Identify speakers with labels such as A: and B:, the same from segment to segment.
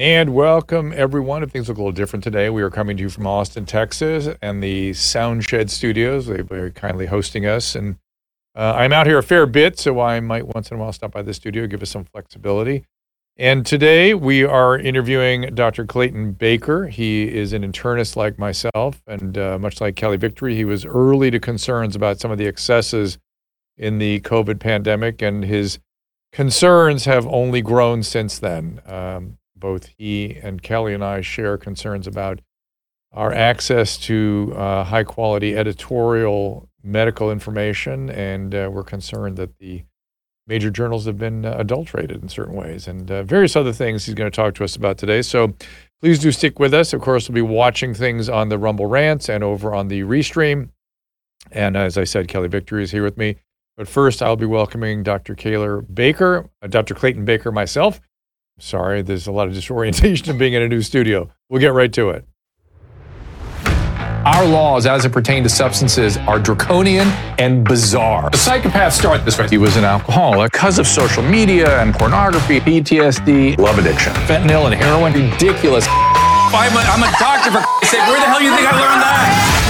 A: And welcome everyone. If things look a little different today, we are coming to you from Austin, Texas, and the Soundshed Studios. They're very kindly hosting us, and uh, I'm out here a fair bit, so I might once in a while stop by the studio, give us some flexibility. And today we are interviewing Dr. Clayton Baker. He is an internist like myself, and uh, much like Kelly Victory, he was early to concerns about some of the excesses in the COVID pandemic, and his concerns have only grown since then. Um, both he and Kelly and I share concerns about our access to uh, high quality editorial medical information, and uh, we're concerned that the major journals have been uh, adulterated in certain ways and uh, various other things he's going to talk to us about today. So please do stick with us. Of course, we'll be watching things on the Rumble Rants and over on the Restream. And as I said, Kelly Victory is here with me. But first, I'll be welcoming Dr. Kaylor Baker, uh, Dr. Clayton Baker, myself. Sorry, there's a lot of disorientation of being in a new studio. We'll get right to it.
B: Our laws, as it pertains to substances, are draconian and bizarre. The psychopaths start this way. He was an alcoholic because of social media and pornography, PTSD, love addiction, fentanyl and heroin. Ridiculous. I'm a, I'm a doctor, for sake. Where the hell do you think I learned that?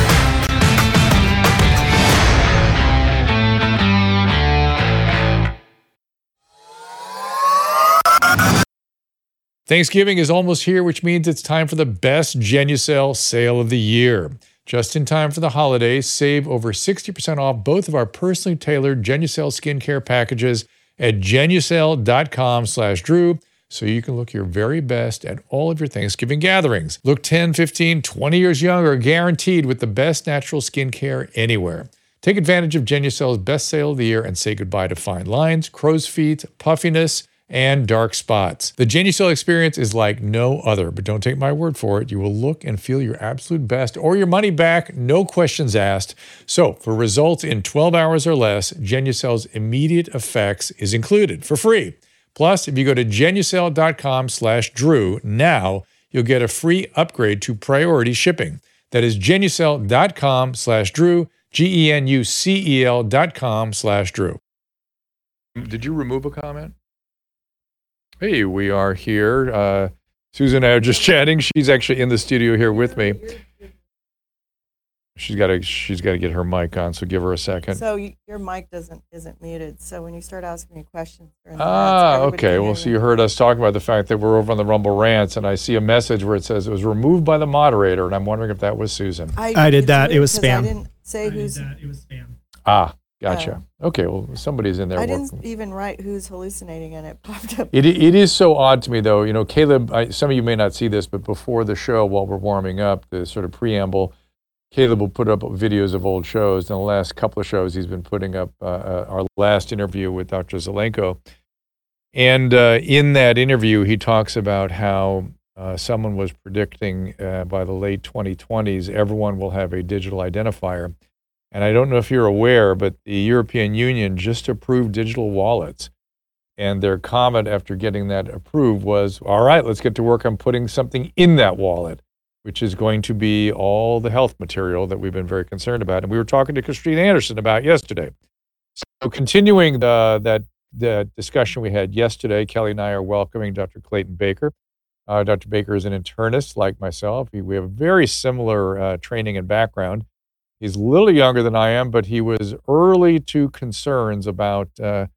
A: Thanksgiving is almost here, which means it's time for the best Genucel sale of the year. Just in time for the holidays, save over 60% off both of our personally tailored Genucel skincare packages at genucel.com slash drew so you can look your very best at all of your Thanksgiving gatherings. Look 10, 15, 20 years younger, guaranteed with the best natural skincare anywhere. Take advantage of Genucel's best sale of the year and say goodbye to fine lines, crow's feet, puffiness, and dark spots. The Genucel experience is like no other, but don't take my word for it. You will look and feel your absolute best or your money back, no questions asked. So, for results in 12 hours or less, Genucel's immediate effects is included for free. Plus, if you go to genucel.com slash drew now, you'll get a free upgrade to priority shipping. That is genucel.com slash drew, G-E-N-U-C-E-L dot com slash drew. Did you remove a comment? Hey, we are here. Uh, Susan and I are just chatting. She's actually in the studio here with me. She's got to she's got to get her mic on, so give her a second.
C: So you, your mic doesn't isn't muted. So when you start asking me questions,
A: Ah, okay. Well, so
C: you.
A: you heard us talk about the fact that we're over on the Rumble Rants, and I see a message where it says it was removed by the moderator, and I'm wondering if that was Susan.
D: I did that. It was
C: spam. I didn't say
D: I did
C: who's.
D: that. It was spam.
A: Ah, gotcha. Okay, well, somebody's in there.
C: I
A: working.
C: didn't even write who's hallucinating, and it popped up.
A: It, it is so odd to me, though. You know, Caleb, I, some of you may not see this, but before the show, while we're warming up, the sort of preamble, Caleb will put up videos of old shows. In the last couple of shows, he's been putting up uh, uh, our last interview with Dr. Zelenko. And uh, in that interview, he talks about how uh, someone was predicting uh, by the late 2020s, everyone will have a digital identifier. And I don't know if you're aware, but the European Union just approved digital wallets. And their comment after getting that approved was, all right, let's get to work on putting something in that wallet, which is going to be all the health material that we've been very concerned about. And we were talking to Christine Anderson about yesterday. So continuing the, that, the discussion we had yesterday, Kelly and I are welcoming Dr. Clayton Baker. Uh, Dr. Baker is an internist like myself. We have very similar uh, training and background. He's a little younger than I am, but he was early to concerns about uh,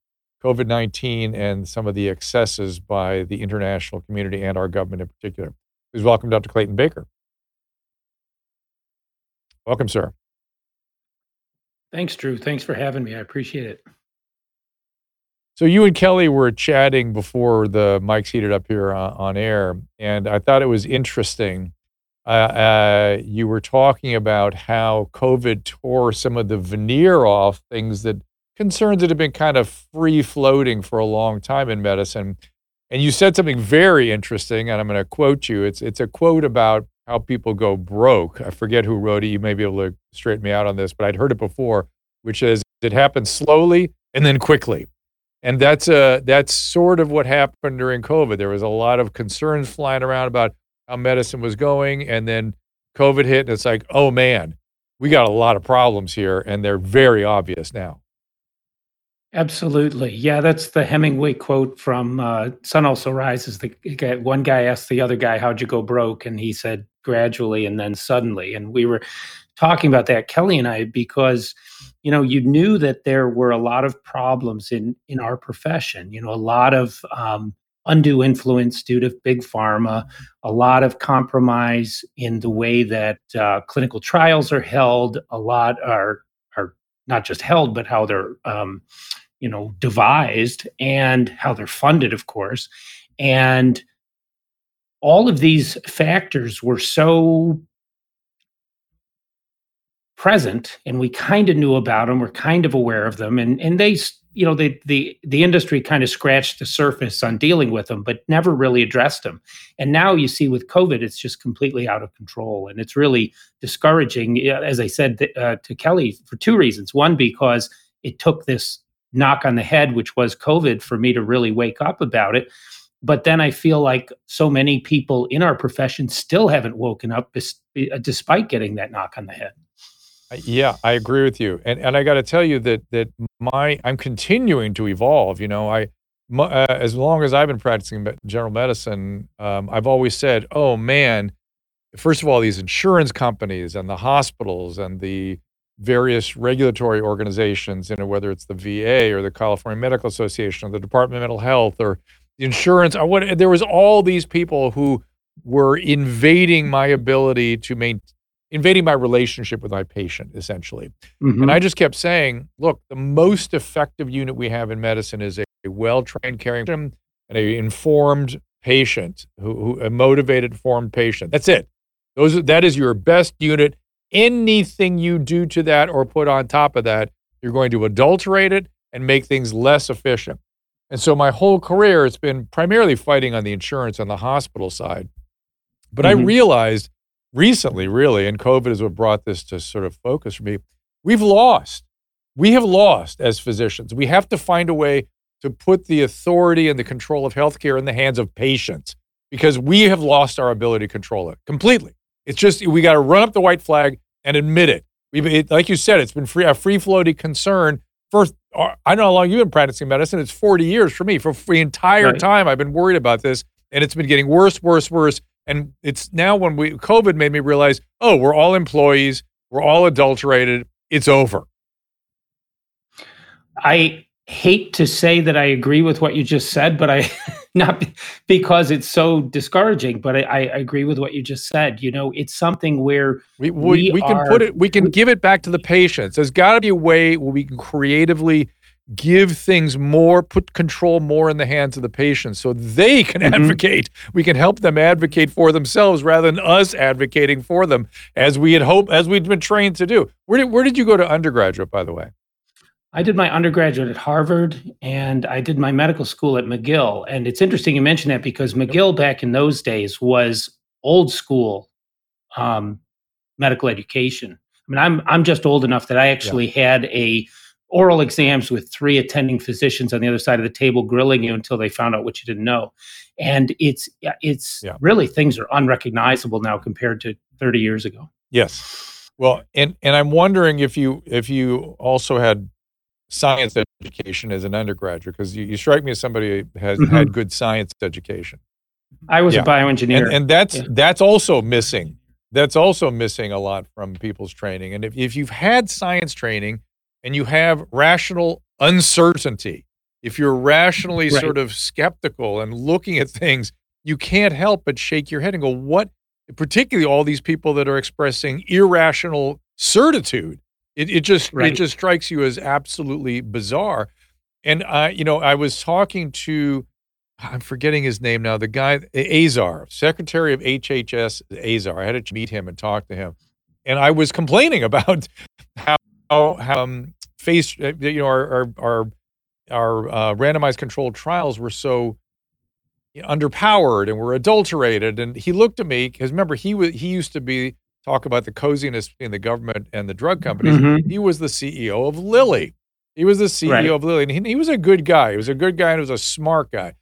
A: COVID 19 and some of the excesses by the international community and our government in particular. Please welcome Dr. Clayton Baker. Welcome, sir.
E: Thanks, Drew. Thanks for having me. I appreciate it.
A: So you and Kelly were chatting before the mics heated up here on, on air, and I thought it was interesting. Uh, uh, you were talking about how COVID tore some of the veneer off things that concerns that have been kind of free floating for a long time in medicine. And you said something very interesting, and I'm going to quote you. It's it's a quote about how people go broke. I forget who wrote it. You may be able to straighten me out on this, but I'd heard it before, which is it happens slowly and then quickly. And that's a that's sort of what happened during COVID. There was a lot of concerns flying around about how medicine was going, and then COVID hit, and it's like, oh man, we got a lot of problems here, and they're very obvious now.
D: Absolutely. Yeah, that's the Hemingway quote from uh, Sun Also Rises. The guy, one guy asked the other guy, How'd you go broke? And he said, Gradually and then suddenly. And we were talking about that, Kelly and I, because you know you knew that there were a lot of problems in in our profession you know a lot of um, undue influence due to big pharma a lot of compromise in the way that uh, clinical trials are held a lot are are not just held but how they're um, you know devised and how they're funded of course. And all of these factors were so present and we kind of knew about them we're kind of aware of them and and they you know the the the industry kind of scratched the surface on dealing with them but never really addressed them. And now you see with covid it's just completely out of control. And it's really discouraging. As i said uh, to kelly for two reasons. One because it took this knock on the head which was covid for me to really wake up about it. But then i feel like so many people in our profession still haven't woken up despite getting that knock on the head
A: yeah, I agree with you, and and I got to tell you that that my I'm continuing to evolve. You know, I my, uh, as long as I've been practicing general medicine, um, I've always said, oh man, first of all, these insurance companies and the hospitals and the various regulatory organizations, you know, whether it's the VA or the California Medical Association or the Department of Mental Health or the insurance, what, there was all these people who were invading my ability to maintain invading my relationship with my patient, essentially. Mm-hmm. And I just kept saying, look, the most effective unit we have in medicine is a, well trained caring and a informed patient, who, who, a motivated, informed patient. That's it. Those that is your best unit. Anything you do to that or put on top of that, you're going to adulterate it and make things less efficient. And so my whole career, it's been primarily fighting on the insurance on the hospital side. But mm-hmm. I realized recently, really, and COVID is what brought this to sort of focus for me. We've lost. We have lost as physicians. We have to find a way to put the authority and the control of healthcare in the hands of patients because we have lost our ability to control it completely. It's just we got to run up the white flag and admit it. We've, it, like you said, it's been free, a free floating concern. First, uh, I know how long you've been practicing medicine. It's 40 years for me. For the entire right. time, I've been worried about this, and it's been getting worse, worse, worse. And it's now when we COVID made me realize, oh, we're all employees, we're all adulterated, it's over.
D: I hate to say that I agree with what you just said, but I not because it's so discouraging, but I, I, agree with what you just said. You know, it's something where
A: we we, we, we can put it, we can give it back to the patients. There's got to be a way where we can creatively give things more, put control more in the hands of the patients so they can mm-hmm. advocate. We can help them advocate for themselves rather than us advocating for them as we had hoped, as we'd been trained to do. Where did, where did you go to undergraduate, by the way?
D: I did my undergraduate at Harvard and I did my medical school at McGill. And it's interesting you mention that because McGill back in those days was old school um, medical education. I mean, I'm I'm just old enough that I actually yeah. had a oral exams with three attending physicians on the other side of the table grilling you until they found out what you didn't know and it's it's yeah. really things are unrecognizable now compared to 30 years ago
A: yes well and and i'm wondering if you if you also had science education as an undergraduate because you, you, strike me as somebody who has mm-hmm. had good science education
D: i was yeah. a bioengineer
A: and, and that's yeah. that's also missing that's also missing a lot from people's training and if, if you've had science training and you have rational uncertainty, if you're rationally right. sort of skeptical and looking at things, you can't help but shake your head and go, what? Particularly all these people that are expressing irrational certitude. It, it just right. it just strikes you as absolutely bizarre. And I, you know, I was talking to, I'm forgetting his name now, the guy Azar, Secretary of HHS Azar. I had to meet him and talk to him, and I was complaining about how, how um, face, uh, you know, our our our, our uh, randomized controlled trials were so underpowered and were adulterated. And he looked at me because remember he was he used to be talk about the coziness between the government and the drug companies. Mm-hmm. He was the CEO of Lilly. He was the CEO right. of Lilly, and he, he, was a good guy. He was a good guy, and he was a smart guy.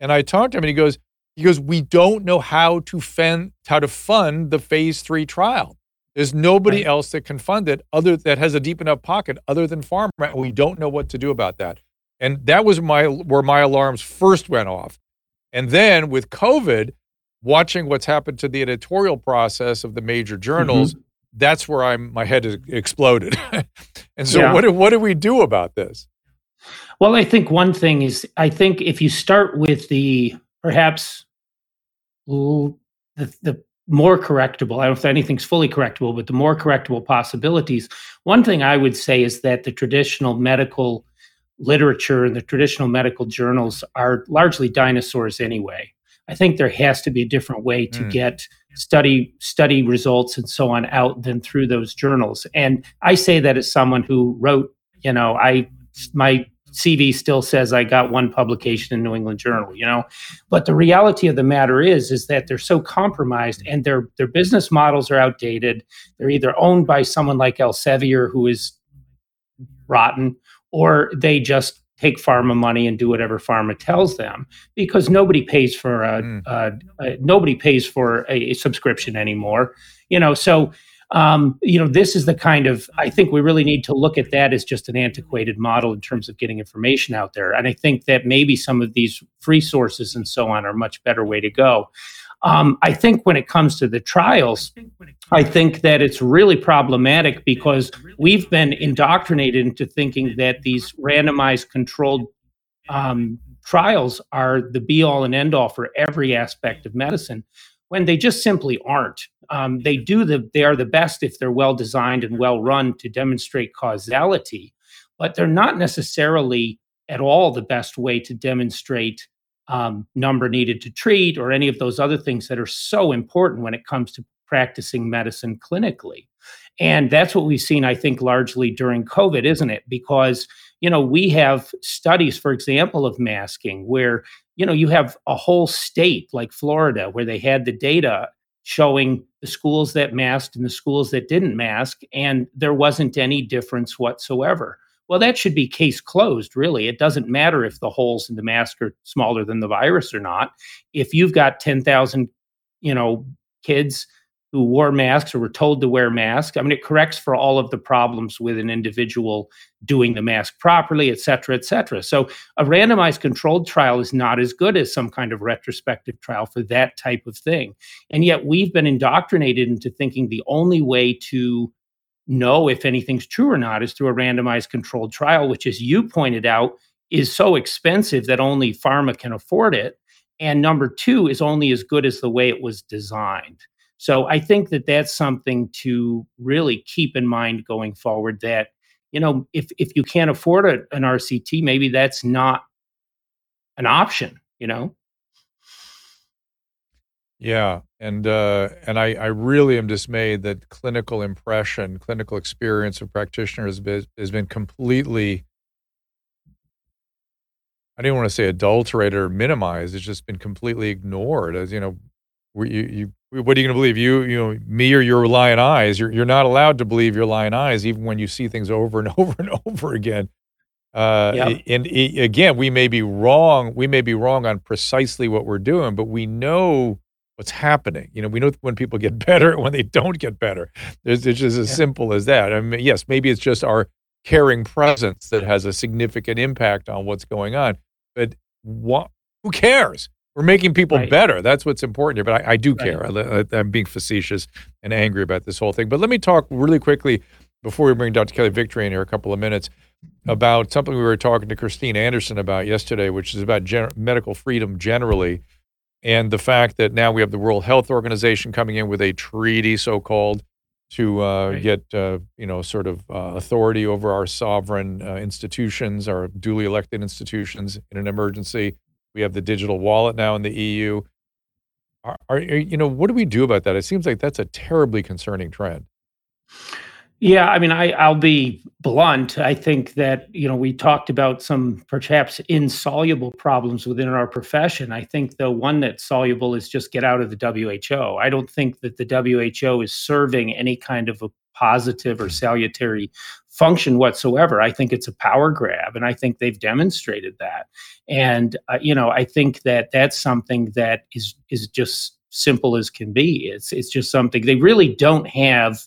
A: And I talked to him, and he goes, he goes, we don't know how to fund how to fund the phase three trial. There's nobody right. else that can fund it other that has a deep enough pocket other than farm And we don't know what to do about that. And that was my where my alarms first went off. And then with COVID, watching what's happened to the editorial process of the major journals, mm-hmm. that's where I'm my head exploded. and so yeah. what do, what do we do about this?
D: Well, I think one thing is I think if you start with the perhaps the, the more correctable, I don't know if anything's fully correctable, but the more correctable possibilities, one thing I would say is that the traditional medical literature and the traditional medical journals are largely dinosaurs anyway. I think there has to be a different way to mm. get study study results and so on out than through those journals. And I say that as someone who wrote, you know, I my CV still says I got one publication in New England Journal, you know. But the reality of the matter is is that they're so compromised and their their business models are outdated. They're either owned by someone like Elsevier who is rotten or they just take pharma money and do whatever pharma tells them because nobody pays for a, mm. a, a nobody pays for a, a, subscription anymore you know so um, you know this is the kind of i think we really need to look at that as just an antiquated model in terms of getting information out there and i think that maybe some of these free sources and so on are a much better way to go um, I think when it comes to the trials, I think that it's really problematic because we've been indoctrinated into thinking that these randomized controlled um, trials are the be all and end all for every aspect of medicine when they just simply aren't. Um, they do the they are the best if they're well designed and well run to demonstrate causality, but they're not necessarily at all the best way to demonstrate um, number needed to treat or any of those other things that are so important when it comes to practicing medicine clinically. And that's what we've seen, I think, largely during COVID, isn't it? Because, you know, we have studies, for example, of masking where, you know, you have a whole state like Florida where they had the data showing the schools that masked and the schools that didn't mask, and there wasn't any difference whatsoever. Well, that should be case closed, really. It doesn't matter if the holes in the mask are smaller than the virus or not. If you've got 10,000, you know, kids who wore masks or were told to wear masks, I mean, it corrects for all of the problems with an individual doing the mask properly, et cetera, et cetera. So a randomized controlled trial is not as good as some kind of retrospective trial for that type of thing. And yet we've been indoctrinated into thinking the only way to know if anything's true or not is through a randomized controlled trial, which, as you pointed out, is so expensive that only pharma can afford it. And number two is only as good as the way it was designed. So I think that that's something to really keep in mind going forward. That you know, if if you can't afford a, an RCT, maybe that's not an option. You know.
A: Yeah, and uh, and I, I really am dismayed that clinical impression, clinical experience of practitioners has been, has been completely. I didn't want to say adulterated or minimized. It's just been completely ignored. As you know, you, you what are you going to believe? You you know me or your lying eyes? You're you're not allowed to believe your lying eyes, even when you see things over and over and over again. Uh, yep. And again, we may be wrong. We may be wrong on precisely what we're doing, but we know what's happening. You know, we know when people get better when they don't get better. It's, it's just as yeah. simple as that. I mean, yes, maybe it's just our caring presence that has a significant impact on what's going on. But what, who cares? We're making people right. better. That's what's important here. But I, I do right. care. I, am being facetious and angry about this whole thing. But let me talk really quickly before we bring Dr. Kelly Victory in here a couple of minutes about something we were talking to Christine Anderson about yesterday, which is about gen- medical freedom generally and the fact that now we have the World Health Organization coming in with a treaty, so called, to uh,
D: Right.
A: get uh, you know sort of uh, authority over our sovereign uh, institutions, our duly elected institutions in an emergency. We have the digital wallet now in the EU. Are, are you know what do we do about that? It seems like that's a terribly concerning trend.
D: Yeah, I mean, I, I'll be blunt. I think that, you know, we talked about some perhaps insoluble problems within our profession. I think the one that's soluble is just get out of the WHO. I don't think that the WHO is serving any kind of a positive or salutary function whatsoever. I think it's a power grab, and I think they've demonstrated that. And, uh, you know, I think that that's something that is is just simple as can be. It's it's just something they really don't have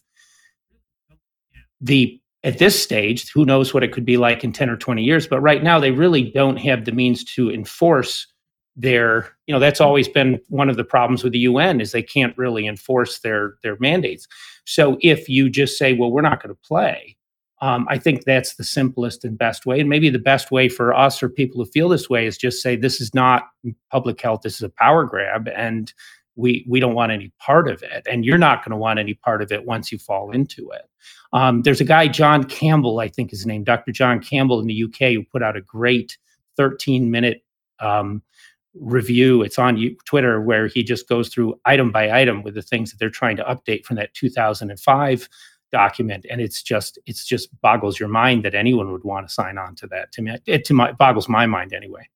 D: the at this stage who knows what it could be like in 10 or 20 years but right now they really don't have the means to enforce their you know that's always been one of the problems with the UN is they can't really enforce their their mandates so if you just say well we're not going to play um, I think that's the simplest and best way. And maybe the best way for us or people who feel this way is just say this is not public health. This is a power grab and we we don't want any part of it. And you're not going to want any part of it once you fall into it. Um, there's a guy john campbell i think his name dr john campbell in the uk who put out a great 13 minute um, review. It's on twitter where he just goes through item by item with the things that they're trying to update from that 2005 document and it's just it's just boggles your mind that anyone would want to sign on to that to me it to my boggles my mind anyway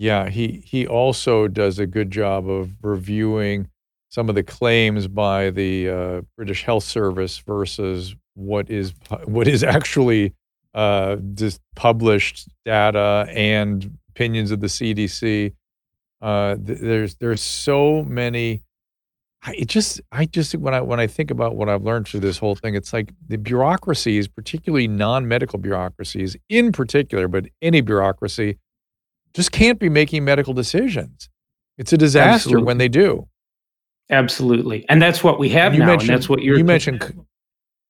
A: Yeah, he he also does a good job of reviewing some of the claims by the uh, British Health Service versus what is what is actually uh, just published data and opinions of the CDC. Uh, th- there's there's so many. I it just I just when I when I think about what I've learned through this whole thing, it's like the bureaucracies, particularly non-medical bureaucracies, in particular, but any bureaucracy just can't be making medical decisions. It's a disaster
D: Absolutely.
A: when they do.
D: absolutely and that's what we have
A: And you
D: now and that's what you're
A: you mentioned c-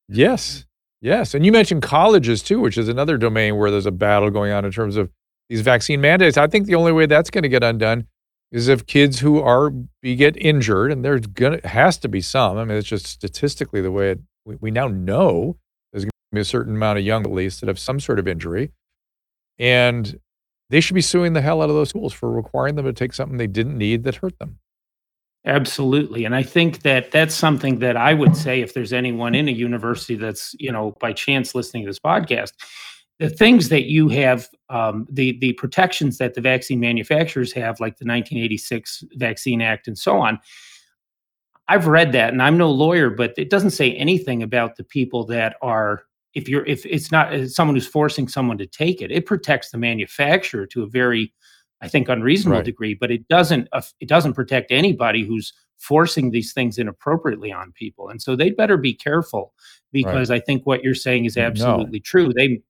A: Yes. Yes. And you mentioned colleges too, which is another domain where there's a battle going on in terms of these vaccine mandates. I think the only way that's going to get undone is if kids who are be get injured, and there's gonna has to be some. I mean, it's just statistically the way it, we, we now know there's to be a certain amount of young at least that have some sort of injury, and they should be suing the hell out of those schools for requiring them to take something they didn't need that hurt them.
D: Absolutely. And I think that that's something that I would say if there's anyone in a university that's, you know, by chance listening to this podcast, the things that you have, um, the, the protections that the vaccine manufacturers have, like the 1986 Vaccine Act and so on, I've read that and I'm no lawyer, but it doesn't say anything about the people that are if you're if it's not uh, someone who's forcing someone to take it, it protects the manufacturer to a very I think unreasonable
A: Right.
D: degree, but it doesn't uh, it doesn't protect anybody who's forcing these things inappropriately on people. And so they'd better be careful because I think what you're saying is
A: No.
D: absolutely true. They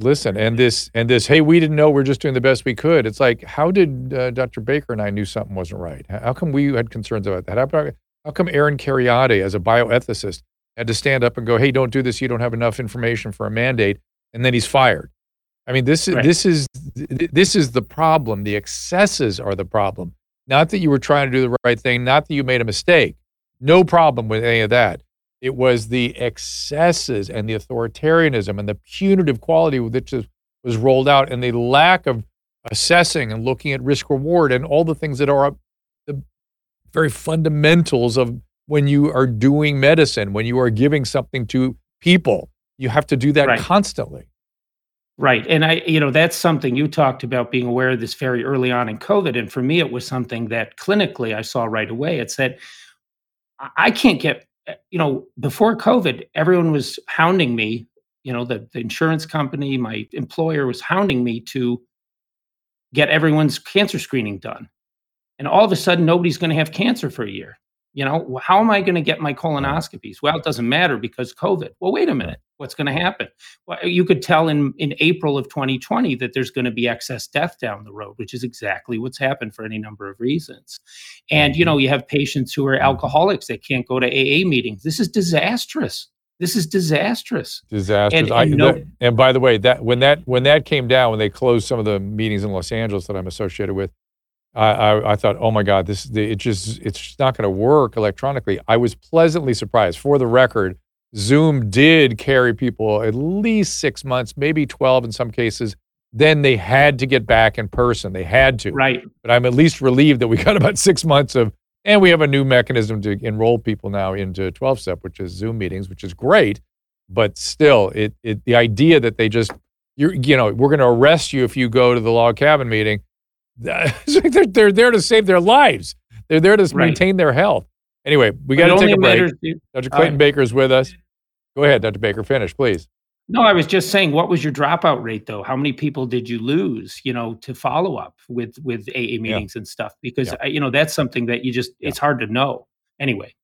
A: Listen, and this and this. Hey, we didn't know. We're just doing the best we could. It's like, how did uh, Dr. Baker and I knew something wasn't right? How come we had concerns about that? How, how come Aaron Kheriaty, as a bioethicist, had to stand up and go, "Hey, don't do this. You don't have enough information for a mandate," and then he's fired. I mean, this is
D: Right.
A: this is this is the problem. The excesses are the problem. Not that you were trying to do the right thing. Not that you made a mistake. No problem with any of that. It was the excesses and the authoritarianism and the punitive quality with which was rolled out and the lack of assessing and looking at risk reward and all the things that are the very fundamentals of when you are doing medicine, when you are giving something to people. You have to do that
D: Right.
A: constantly.
D: Right. And I, you know, that's something you talked about being aware of this very early on in COVID. And for me, it was something that clinically I saw right away. It said, I- can't get, Eh, you know, before COVID, everyone was hounding me, you know, the, the insurance company, my employer was hounding me to get everyone's cancer screening done. And all of a sudden, nobody's going to have cancer for a year. You know, how am I going to get my colonoscopies? Well, it doesn't matter because COVID. Well, wait a minute. What's going to happen? Well, you could tell in, in April of 2020 that there's going to be excess death down the road, which is exactly what's happened for any number of reasons. And, you know, mm-hmm. you have patients who are alcoholics that can't go to AA meetings. This is disastrous. This is disastrous.
A: Disasters.
D: And-
A: I-
D: no-
A: that- and by the way, that when that when that came down, when they closed some of the meetings in Los Angeles that I'm associated with, I, I, I thought, oh my God, this the, it just it's just not going to work electronically. I was pleasantly surprised. For the record, Zoom did carry people at least six months, maybe twelve in some cases. Then they had to get back in person. They had to.
D: Right.
A: But I'm at least relieved that we got about six months of, and we have a new mechanism to enroll people now into 12 step, which is Zoom meetings, which is great. But still, it, it the idea that they just, you're, you know we're going to arrest you if you go to the log cabin meeting they're, they're there to save their lives. They're there to
D: Right.
A: maintain their health. Anyway, we got to take a break.
D: to-
A: Dr. Clayton
D: right.
A: Baker is with us. Go ahead, Dr. Baker. Finish, please.
D: No, I was just saying, what was your dropout rate though? How many people did you lose, you know, to follow up with with AA meetings and stuff? Because
A: Yeah.
D: uh, you know that's something that you just it's hard to know. Anyway,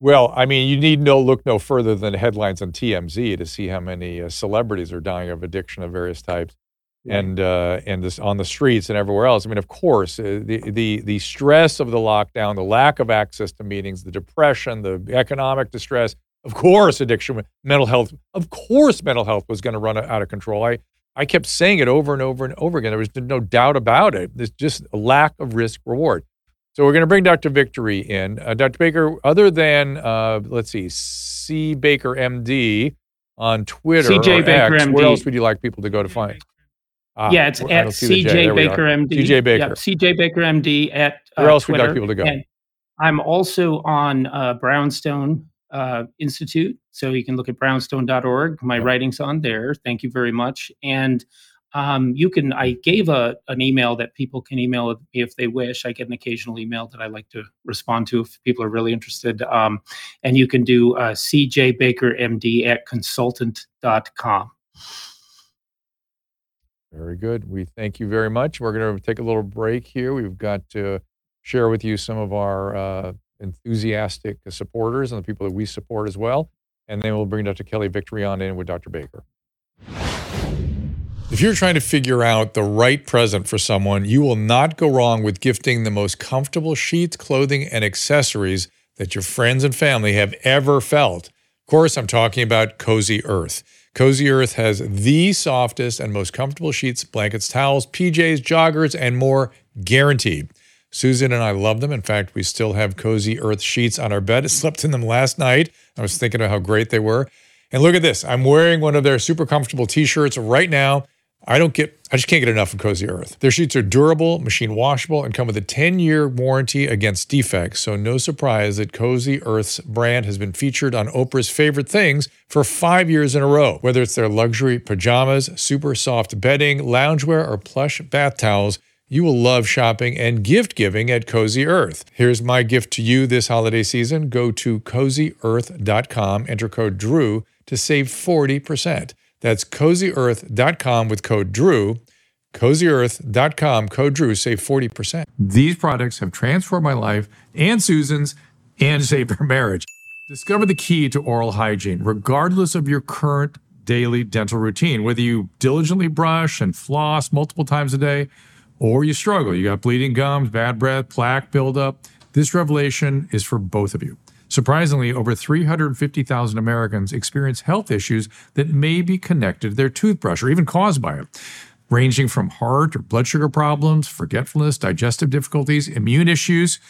A: Well, I mean, you need no look no further than headlines on TMZ to see how many uh, celebrities are dying of addiction of various types, and uh, and this on the streets and everywhere else. I mean, of course, uh, the the the stress of the lockdown, the lack of access to meetings, the depression, the economic distress. Of course, addiction, mental health. Of course, mental health was going to run out of control. I I kept saying it over and over and over again. There was no doubt about it. There's just a lack of risk reward. So we're going to bring Dr. Victory in. Uh, Dr. Baker, other than, uh, let's see, C. Baker MD on Twitter
D: CJ
A: or
D: Baker
A: X, where else would you like people to go to find? Ah,
D: yeah, it's at
A: don't see the J. There
D: CJ. Baker MD.
A: CJ Baker.
D: Yeah, CJ Baker MD at uh,
A: Where else would you like people to go?
D: And I'm also on uh, Brownstone uh, Institute, so you can look at brownstone.org. My
A: Yep.
D: writing's on there. Thank you very much. And um, you can. I gave a an email that people can email me if they wish. I get an occasional email that I like to respond to if people are really interested. Um, and you can do uh, CJ Baker MD at consultant.com.
A: Very good. We thank you very much. We're going to take a little break here. We've got to share with you some of our uh, enthusiastic supporters and the people that we support as well. And then we'll bring Dr. Kelly Victory on in with Dr. Baker. If you're trying to figure out the right present for someone, you will not go wrong with gifting the most comfortable sheets, clothing, and accessories that your friends and family have ever felt. Of course, I'm talking about Cozy Earth. Cozy Earth has the softest and most comfortable sheets, blankets, towels, PJs, joggers, and more guaranteed. Susan and I love them. In fact, we still have Cozy Earth sheets on our bed. I slept in them last night. I was thinking of how great they were. And look at this. I'm wearing one of their super comfortable t-shirts right now. I don't get I just can't get enough of Cozy Earth. Their sheets are durable, machine washable, and come with a 10-year warranty against defects. So no surprise that Cozy Earth's brand has been featured on Oprah's favorite things for five years in a row. Whether it's their luxury pajamas, super soft bedding, loungewear, or plush bath towels, you will love shopping and gift giving at Cozy Earth. Here's my gift to you this holiday season. Go to cozyearth.com, enter code DREW to save 40%. That's cozyearth.com with code DREW. Cozyearth.com, code DREW, save 40%. These products have transformed my life and Susan's and saved our marriage. Discover the key to oral hygiene, regardless of your current daily dental routine, whether you diligently brush and floss multiple times a day or you struggle. You got bleeding gums, bad breath, plaque buildup. This revelation is for both of you. Surprisingly, over 350,000 Americans experience health issues that may be connected to their toothbrush or even caused by it, ranging from heart or blood sugar problems, forgetfulness, digestive difficulties, immune issues,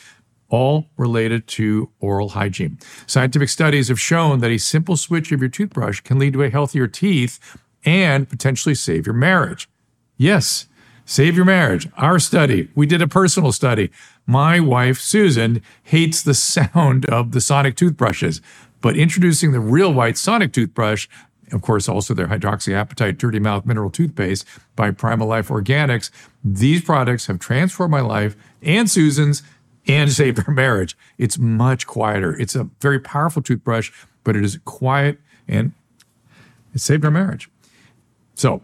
A: all related to oral hygiene. Scientific studies have shown that a simple switch of your toothbrush can lead to a healthier teeth and potentially save your marriage. Yes, save your marriage. Our study, we did a personal study. My wife, Susan, hates the sound of the sonic toothbrushes, but introducing the real white sonic toothbrush, of course, also their hydroxyapatite dirty mouth mineral toothpaste by Primal Life Organics, these products have transformed my life and Susan's and saved our marriage. It's much quieter. It's a very powerful toothbrush, but it is quiet and it saved our marriage. So,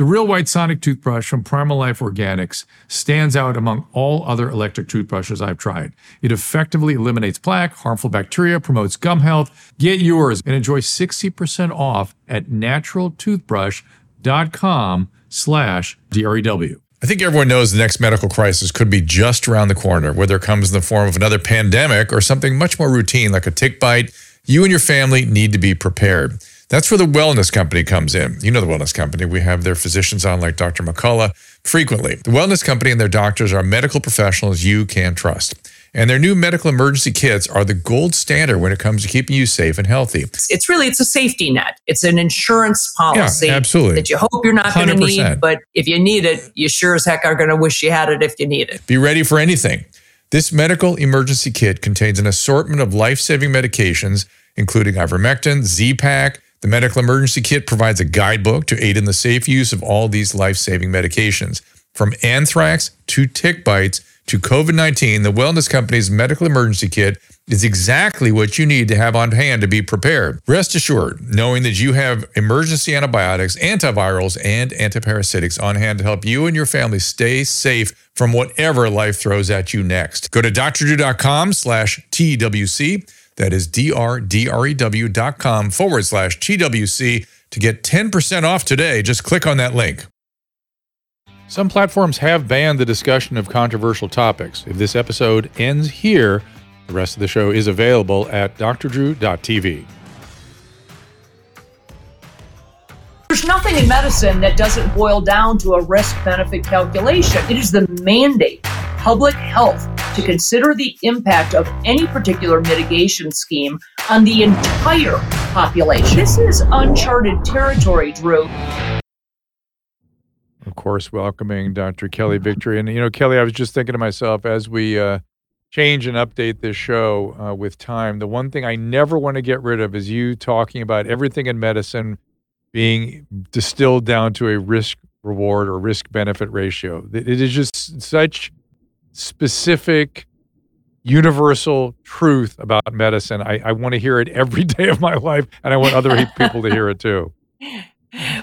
A: the Real White Sonic toothbrush from Primal Life Organics stands out among all other electric toothbrushes I've tried. It effectively eliminates plaque, harmful bacteria, promotes gum health. Get yours and enjoy 60% off at naturaltoothbrush.com slash DREW. I think everyone knows the next medical crisis could be just around the corner, whether it comes in the form of another pandemic or something much more routine like a tick bite. You and your family need to be prepared.
B: That's where the wellness company comes in. You know the wellness company. We have their physicians on, like Dr. McCullough, frequently. The wellness company and their doctors are medical professionals you can trust. And their new medical emergency kits are the gold standard when it comes to keeping you safe and healthy.
E: It's really it's a safety net. It's an insurance policy
B: Yeah, absolutely.
E: that you hope you're not going to need, but if you need it, you sure as heck are going to wish you had it if you need it.
B: Be ready for anything. This medical emergency kit contains an assortment of life saving medications, including ivermectin, Z Pack. The medical emergency kit provides a guidebook to aid in the safe use of all these life saving medications. From anthrax to tick bites to COVID 19, the Wellness Company's medical emergency kit is exactly what you need to have on hand to be prepared. Rest assured, knowing that you have emergency antibiotics, antivirals, and antiparasitics on hand to help you and your family stay safe from whatever life throws at you next. Go to drdrew.com slash TWC. That is D-R-D-R-E-W dot com forward slash TWC to get 10% off today. Just click on that link.
A: Some platforms have banned the discussion of controversial topics. If this episode ends here, the rest of the show is available at drdrew.tv.
E: There's nothing in medicine that doesn't boil down to a risk benefit calculation. It is the mandate, public health, to consider the impact of any particular mitigation scheme on the entire population. This is uncharted territory, Drew.
A: Of course, welcoming Dr. Kelly Victory. And, you know, Kelly, I was just thinking to myself as we uh, change and update this show uh, with time, the one thing I never want to get rid of is you talking about everything in medicine being distilled down to a risk reward or risk benefit ratio. It is just such specific, universal truth about medicine. I, I want to hear it every day of my life, and I want other people to hear it too.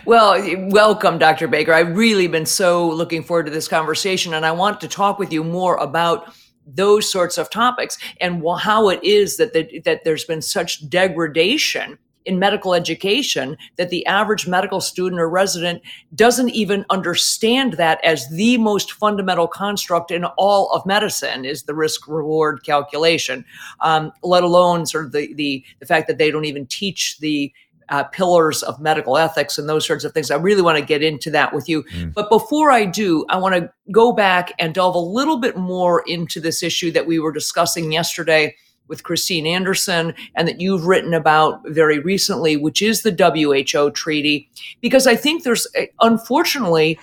E: Well, welcome, Dr. Baker. I've really been so looking forward to this conversation, and I want to talk with you more about those sorts of topics and how it is that the, that there's been such degradation in medical education that the average medical student or resident doesn't even understand that as the most fundamental construct in all of medicine is the risk reward calculation, um, let alone sort of the, the the fact that they don't even teach the uh, pillars of medical ethics and those sorts of things. I really want to get into that with you. But before I do, I want to go back and delve a little bit more into this issue that we were discussing yesterday with Christine Anderson and that you've written about very recently, which is the WHO treaty. Because I think there's, uh, unfortunately,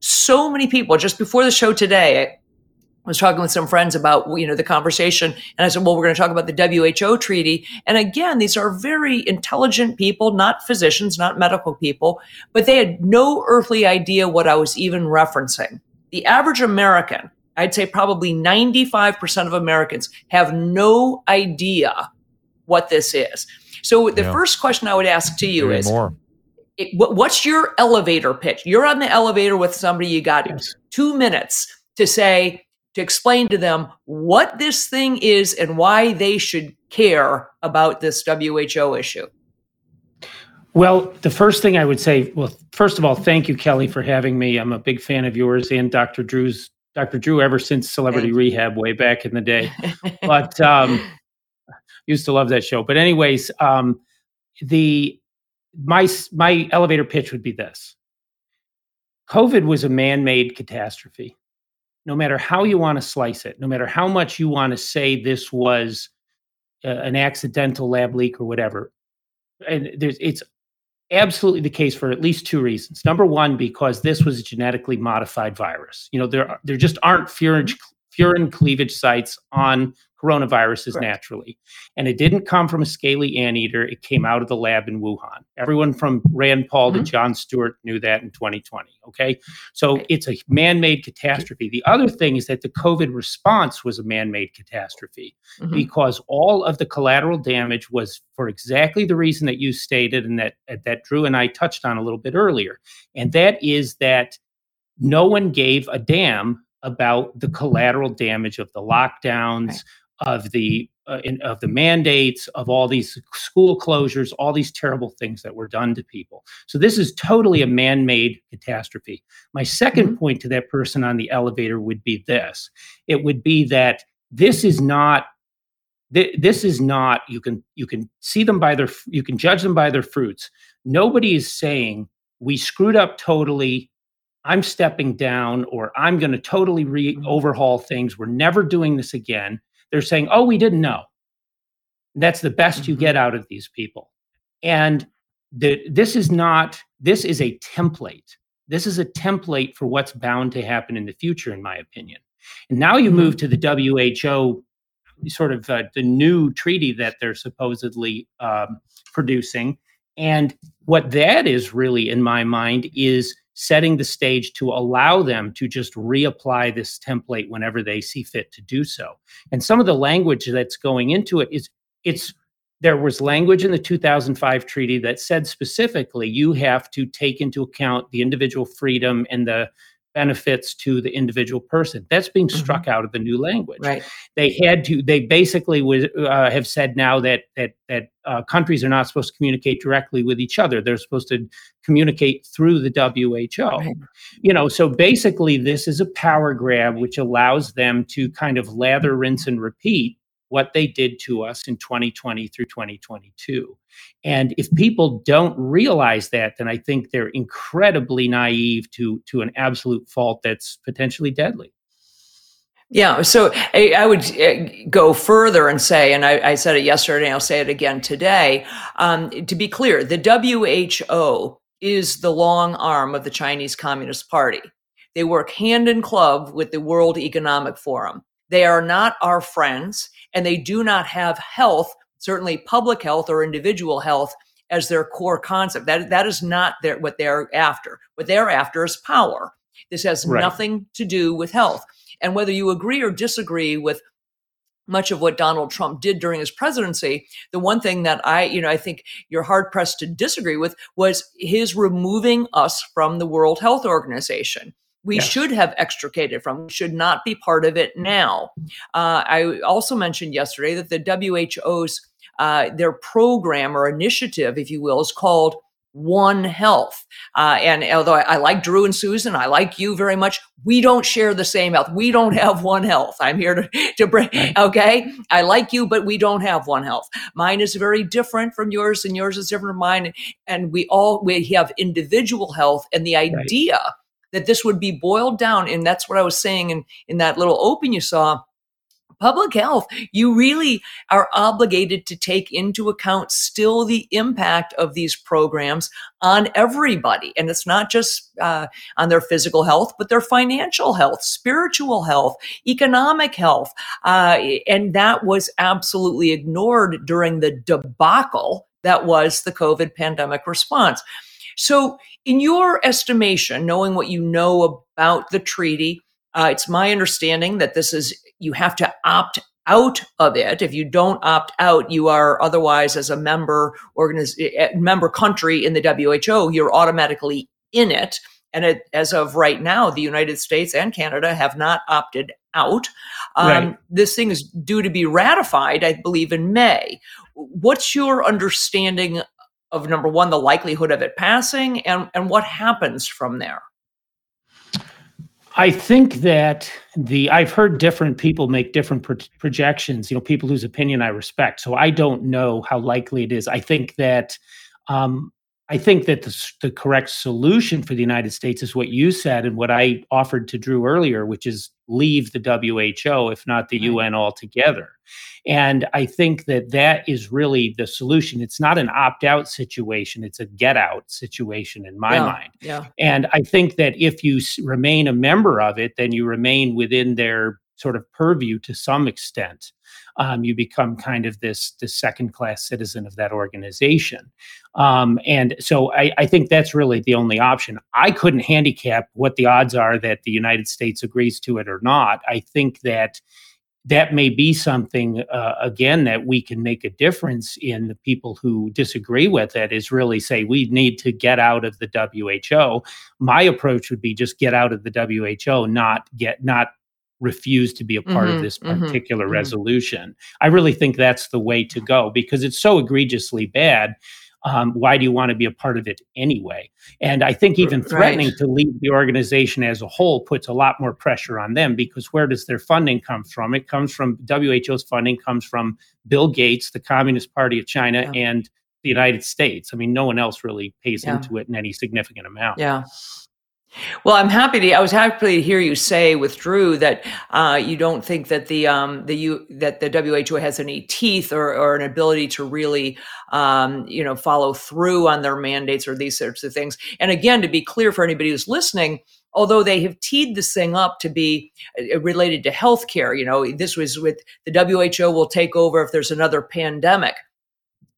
E: so many people just before the show today. I was talking with some friends about you know the conversation, and I said, "Well, we're going to talk about the WHO treaty." And again, these are very intelligent people, not physicians, not medical people, but they had no earthly idea what I was even referencing. The average American, I'd say probably ninety-five percent of Americans, have no idea what this is. So the
A: Yeah.
E: first question I would ask to you
A: Hear
E: is,
A: more.
E: it, what, what's your elevator pitch? You're on the elevator with somebody, you got
D: Yes.
E: two minutes to say, to explain to them what this thing is and why they should care about this WHO issue.
D: Well, the first thing I would say, well, first of all, thank you, Kelly, for having me. I'm a big fan of yours and Dr. Drew's, Dr. Drew, ever since Celebrity. Rehab way back in the day. But um, used to love that show. But anyways, um, the my my elevator pitch would be this: COVID was a man-made catastrophe. No matter how you want to slice it, no matter how much you want to say this was uh, an accidental lab leak or whatever, and there's it's absolutely the case for at least two reasons. Number one, because this was a genetically modified virus. You know, there there just aren't furin, cleavage sites on coronaviruses
E: Correct.
D: naturally, and it didn't come from a scaly anteater. It came out of the lab in Wuhan. Everyone from Rand Paul to
E: Mhm.
D: Jon Stewart knew that in 2020. Okay, so it's a man-made catastrophe. The other thing is that the COVID response was a man-made catastrophe
E: Mhm.
D: because all of the collateral damage was for exactly the reason that you stated and that that Drew and I touched on a little bit earlier, and that is that no one gave a damn about the collateral damage of the lockdowns, of the uh, in, of the mandates, of all these school closures, all these terrible things that were done to people. So this is totally a man-made catastrophe. My 2nd point to that person on the elevator would be this: it would be that this is not th- this is not you can you can see them by their you can judge them by their fruits. Nobody is saying we screwed up totally i'm stepping down or i'm going to totally re
E: Mm-hmm.
D: overhaul things. We're never doing this again. They're saying oh we didn't know. That's the best you
E: Mhm.
D: get out of these people. And the, this is not this is a template. This is a template for what's bound to happen in the future in my opinion. And now you move to the who sort of uh, the new treaty that they're supposedly um, producing. And what that is really in my mind is setting the stage to allow them to just reapply this template whenever they see fit to do so. And some of the language that's going into it is it's there was language in the 2005 treaty that said specifically you have to take into account the individual freedom and the benefits to the individual person that's being
E: Mhm.
D: struck out of the new language
E: Right.
D: they had to they basically was, uh, have said now that that that uh, countries are not supposed to communicate directly with each other they're supposed to communicate through the who
E: Right.
D: you know so basically this is a power grab which allows them to kind of lather rinse and repeat what they did to us in 2020 through 2022 and if people don't realize that then i think they're incredibly naive to to an absolute fault that's potentially deadly
E: Yeah, so I, I would uh, go further and say, and I, I said it yesterday, and I'll say it again today. Um, to be clear, the WHO is the long arm of the Chinese Communist Party. They work hand in glove with the World Economic Forum. They are not our friends, and they do not have health, certainly public health or individual health, as their core concept. That that is not their, what they're after. What they're after is power. This has
D: Right.
E: nothing to do with health. And whether you agree or disagree with much of what Donald Trump did during his presidency, the one thing that I, you know, I think you're hard pressed to disagree with was his removing us from the World Health Organization. We
D: Yes.
E: should have extricated from, we should not be part of it now. Uh, I also mentioned yesterday that the WHO's uh, their program or initiative, if you will, is called One Health. Uh, and although I, I like Drew and Susan, I like you very much. We don't share the same health. We don't have One Health. I'm here to to bring. Okay, I like you, but we don't have One Health. Mine is very different from yours, and yours is different from mine. And we all we have individual health, and the idea that this would be boiled down, and that's what I was saying in in that little open you saw public health, you really are obligated to take into account still the impact of these programs on everybody. And it's not just uh, on their physical health, but their financial health, spiritual health, economic health. Uh, and that was absolutely ignored during the debacle that was the COVID pandemic response. So, in your estimation, knowing what you know about the treaty, uh, it's my understanding that this is, you have to opt out of it. If you don't opt out, you are otherwise, as a member organiz- eh, member country in the WHO, you're automatically in it. And it, as of right now, the United States and Canada have not opted out. Um,
D: Right.
E: This thing is due to be ratified, I believe, in May. What's your understanding of number one, the likelihood of it passing, and, and what happens from there?
D: I think that the I've heard different people make different pro- projections. You know, people whose opinion I respect. So I don't know how likely it is. I think that um, I think that the, the correct solution for the United States is what you said and what I offered to Drew earlier, which is leave the WHO, if not the. UN altogether. And I think that that is really the solution. It's not an opt out situation; it's a get out situation in my
E: Yeah.
D: mind.
E: Yeah.
D: And I think that if you s- remain a member of it, then you remain within their sort of purview to some extent. Um, you become kind of this this second class citizen of that organization. Um, and so I, I think that's really the only option. I couldn't handicap what the odds are that the United States agrees to it or not. I think that that may be something uh, again that we can make a difference in the people who disagree with it is really say we need to get out of the WHO. My approach would be just get out of the WHO, not get not refuse to be a part
E: Mhm,
D: of this
E: mhm,
D: particular
E: mhm.
D: resolution. I really think that's the way to go because it's so egregiously bad. um, why do you want to be a part of it anyway? And I think even threatening right. to leave the organization as a whole puts a lot more pressure on them because where does their funding come from? It comes from WHO's funding comes from Bill Gates, the Communist Party of China, yeah. and the United States. I mean, no one else really pays yeah. into it in any significant amount.
E: Yeah. Well, I'm happy to. I was happy to hear you say with Drew that uh, you don't think that the um, the U, that the WHO has any teeth or, or an ability to really um, you know follow through on their mandates or these sorts of things. And again, to be clear for anybody who's listening, although they have teed this thing up to be uh, related to healthcare, you know, this was with the WHO will take over if there's another pandemic.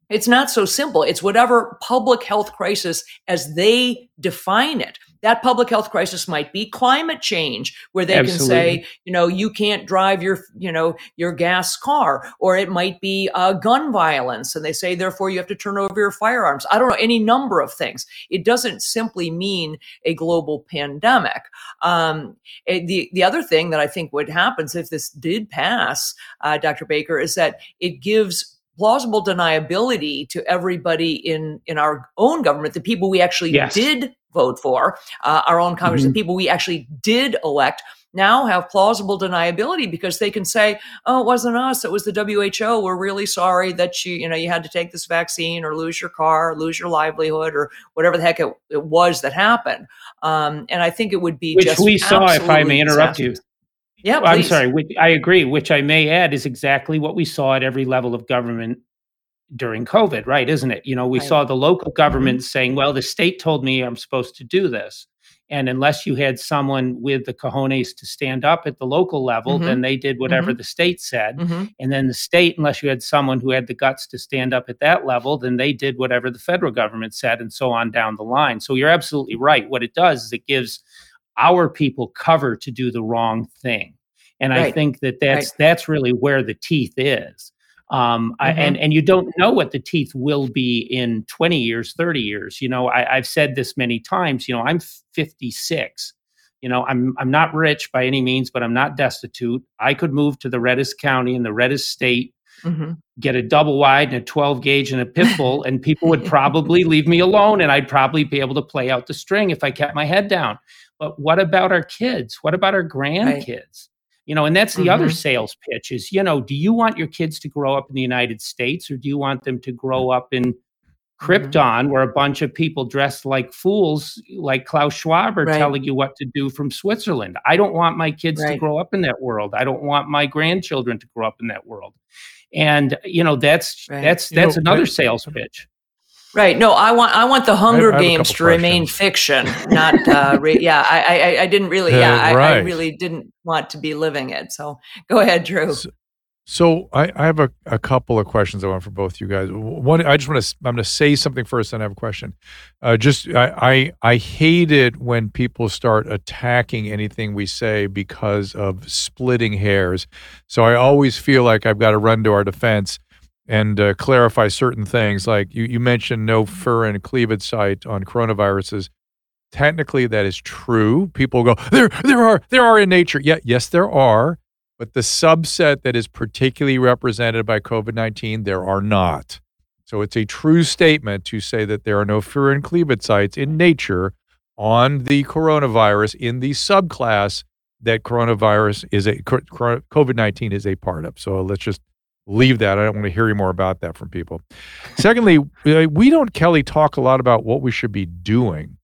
E: It's not so simple. It's whatever public health crisis as they define it that public health crisis might be climate change where they Absolutely. can say you know you can't drive your you know your gas car or it might be uh, gun violence and they say therefore you have to turn over your firearms. I don't know any number of things. It doesn't simply mean a global pandemic. Um, eh, the, the other thing that i think would happen if this did pass uh, dr baker is that it gives plausible deniability to everybody in in our own government the people we actually yes. did vote for, uh, our own Congress, mm-hmm. the people we actually did elect now have plausible deniability because they can say, "Oh, it wasn't us; it was the WHO. We're really sorry that you, you know, you had to take this vaccine or lose your car, or lose your livelihood, or whatever the heck it, it was that happened." Um, and I think it would be
D: which we saw, if I may interrupt you.
E: Yeah,
D: I'm sorry. Which, I agree. Which I may add is exactly what we saw at every level of government during COVID, right? Isn't it? You know, we right. saw the local government mm-hmm. saying, well, the state told me I'm supposed to do this. And unless you had someone with the cojones to stand up at the local level, mm-hmm. then they did whatever mm-hmm. the state said. Mm-hmm. And then the state, unless you had someone who had the guts to stand up at that level, then they did whatever the federal government said, and so on down the line. So you're absolutely right. What it does is it gives our people cover to do the wrong thing. And right. I think that that's right. that's really where the teeth is. Um, mm-hmm. I, and and you don't know what the teeth will be in 20 years, 30 years. You know, I, I've said this many times. You know, I'm 56. You know, I'm I'm not rich by any means, but I'm not destitute. I could move to the reddest county in the reddest state, mm-hmm. get a double wide and a 12 gauge and a pit bull, and people would probably leave me alone, and I'd probably be able to play out the string if I kept my head down. But what about our kids? What about our grandkids? Right you know and that's the mm-hmm. other sales pitch is you know do you want your kids to grow up in the united states or do you want them to grow up in mm-hmm. krypton mm-hmm. where a bunch of people dressed like fools like klaus schwab are right. telling you what to do from switzerland i don't want my kids right. to grow up in that world i don't want my grandchildren to grow up in that world and you know that's right. that's that's you know, another sales pitch
E: Right. No, I want I want the Hunger I, I Games to questions. remain fiction, not uh, re- yeah. I, I, I didn't really yeah. I, right. I, really didn't want to be living it. So go ahead, Drew.
A: So, so I, I have a, a couple of questions I want for both you guys. One, I just want to I'm going to say something first, and I have a question. Uh, just I, I I hate it when people start attacking anything we say because of splitting hairs. So I always feel like I've got to run to our defense and uh, clarify certain things. Like you, you mentioned no furin cleavage site on coronaviruses. Technically, that is true. People go, there, there are, there are in nature. Yeah, yes, there are. But the subset that is particularly represented by COVID 19, there are not. So it's a true statement to say that there are no furin cleavage sites in nature on the coronavirus in the subclass that coronavirus is a COVID 19 is a part of. So let's just leave that. I don't want to hear any more about that from people. Secondly, uh, we don't, Kelly, talk a lot about what we should be doing.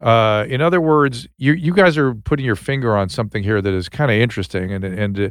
A: Uh, in other words, you you guys are putting your finger on something here that is kind of interesting and and uh,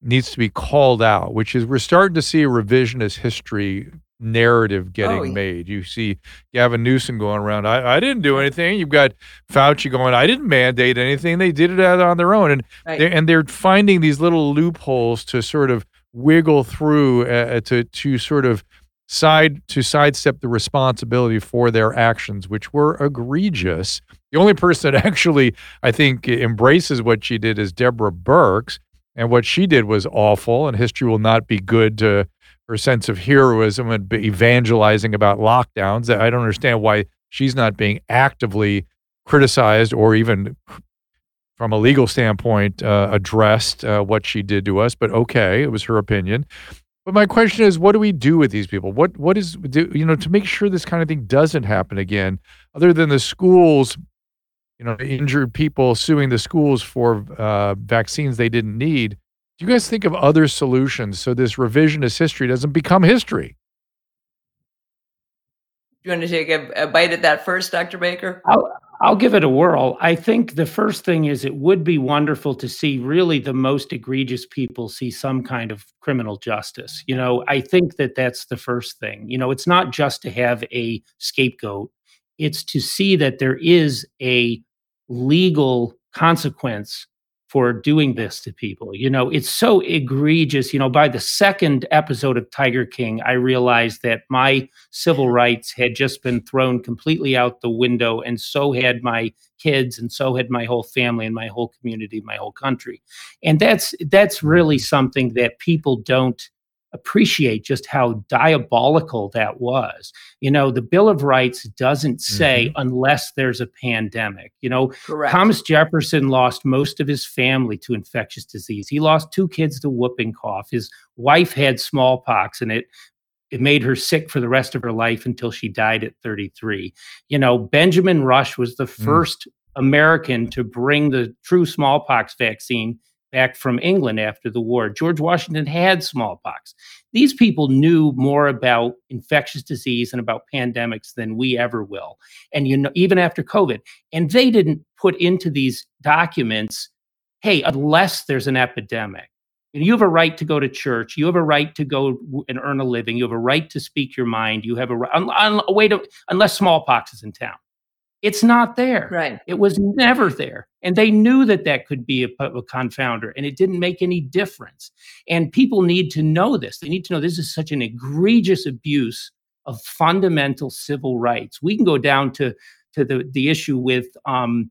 A: needs to be called out, which is we're starting to see a revisionist history narrative getting oh, yeah. made. You see Gavin Newsom going around, I, I didn't do anything. You've got Fauci going, I didn't mandate anything. They did it on their own. And, right. they're, and they're finding these little loopholes to sort of wiggle through uh, uh, to to sort of side to sidestep the responsibility for their actions, which were egregious. The only person that actually, I think, embraces what she did is Deborah Birx, and what she did was awful. And history will not be good to her sense of heroism and evangelizing about lockdowns. I don't understand why she's not being actively criticized or even from a legal standpoint, uh, addressed uh, what she did to us, but okay, it was her opinion. But my question is, what do we do with these people? What what is do, you know to make sure this kind of thing doesn't happen again? Other than the schools, you know, injured people suing the schools for uh, vaccines they didn't need. Do you guys think of other solutions so this revisionist history doesn't become history?
E: Do you want to take a, a bite at that first, Dr. Baker?
D: I'll, I'll give it a whirl. I think the first thing is it would be wonderful to see really the most egregious people see some kind of criminal justice. You know, I think that that's the first thing. You know, it's not just to have a scapegoat, it's to see that there is a legal consequence for doing this to people. You know, it's so egregious. You know, by the second episode of Tiger King, I realized that my civil rights had just been thrown completely out the window, and so had my kids, and so had my whole family, and my whole community, my whole country. And that's that's really something that people don't appreciate just how diabolical that was. You know, the Bill of Rights doesn't say mm-hmm. unless there's a pandemic. You know, Correct. Thomas Jefferson lost most of his family to infectious disease. He lost two kids to whooping cough. His wife had smallpox and it it made her sick for the rest of her life until she died at 33. You know, Benjamin Rush was the mm. first American to bring the true smallpox vaccine back from England after the war. George Washington had smallpox. These people knew more about infectious disease and about pandemics than we ever will. And you know, even after COVID, and they didn't put into these documents, hey, unless there's an epidemic. You have a right to go to church. You have a right to go and earn a living. You have a right to speak your mind. You have a, a, a way to, unless smallpox is in town. It's not there.
E: Right.
D: It was never there. And they knew that that could be a, a, confounder and it didn't make any difference. And people need to know this. They need to know this is such an egregious abuse of fundamental civil rights. We can go down to, to the, the issue with, um,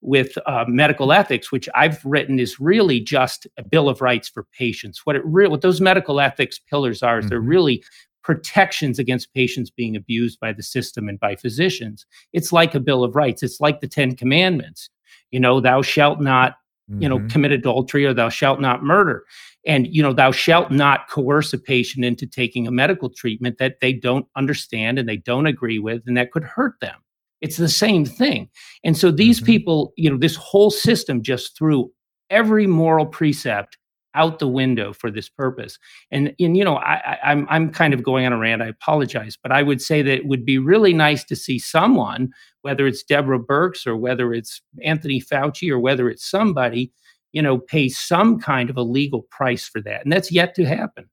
D: with uh, medical ethics, which I've written is really just a bill of rights for patients. What it re- what those medical ethics pillars are is mm-hmm. they're really protections against patients being abused by the system and by physicians. It's like a Bill of Rights. It's like the Ten Commandments. You know, thou shalt not, you know, mm-hmm. commit adultery or thou shalt not murder. And, you know, thou shalt not coerce a patient into taking a medical treatment that they don't understand and they don't agree with and that could hurt them. It's the same thing. And so these mm-hmm. people, you know, this whole system just threw every moral precept out the window for this purpose. And, and you know, I, I'm I'm kind of going on a rant. I apologize, but I would say that it would be really nice to see someone, whether it's Deborah Birx or whether it's Anthony Fauci or whether it's somebody, you know, pay some kind of a legal price for that, and that's yet to happen.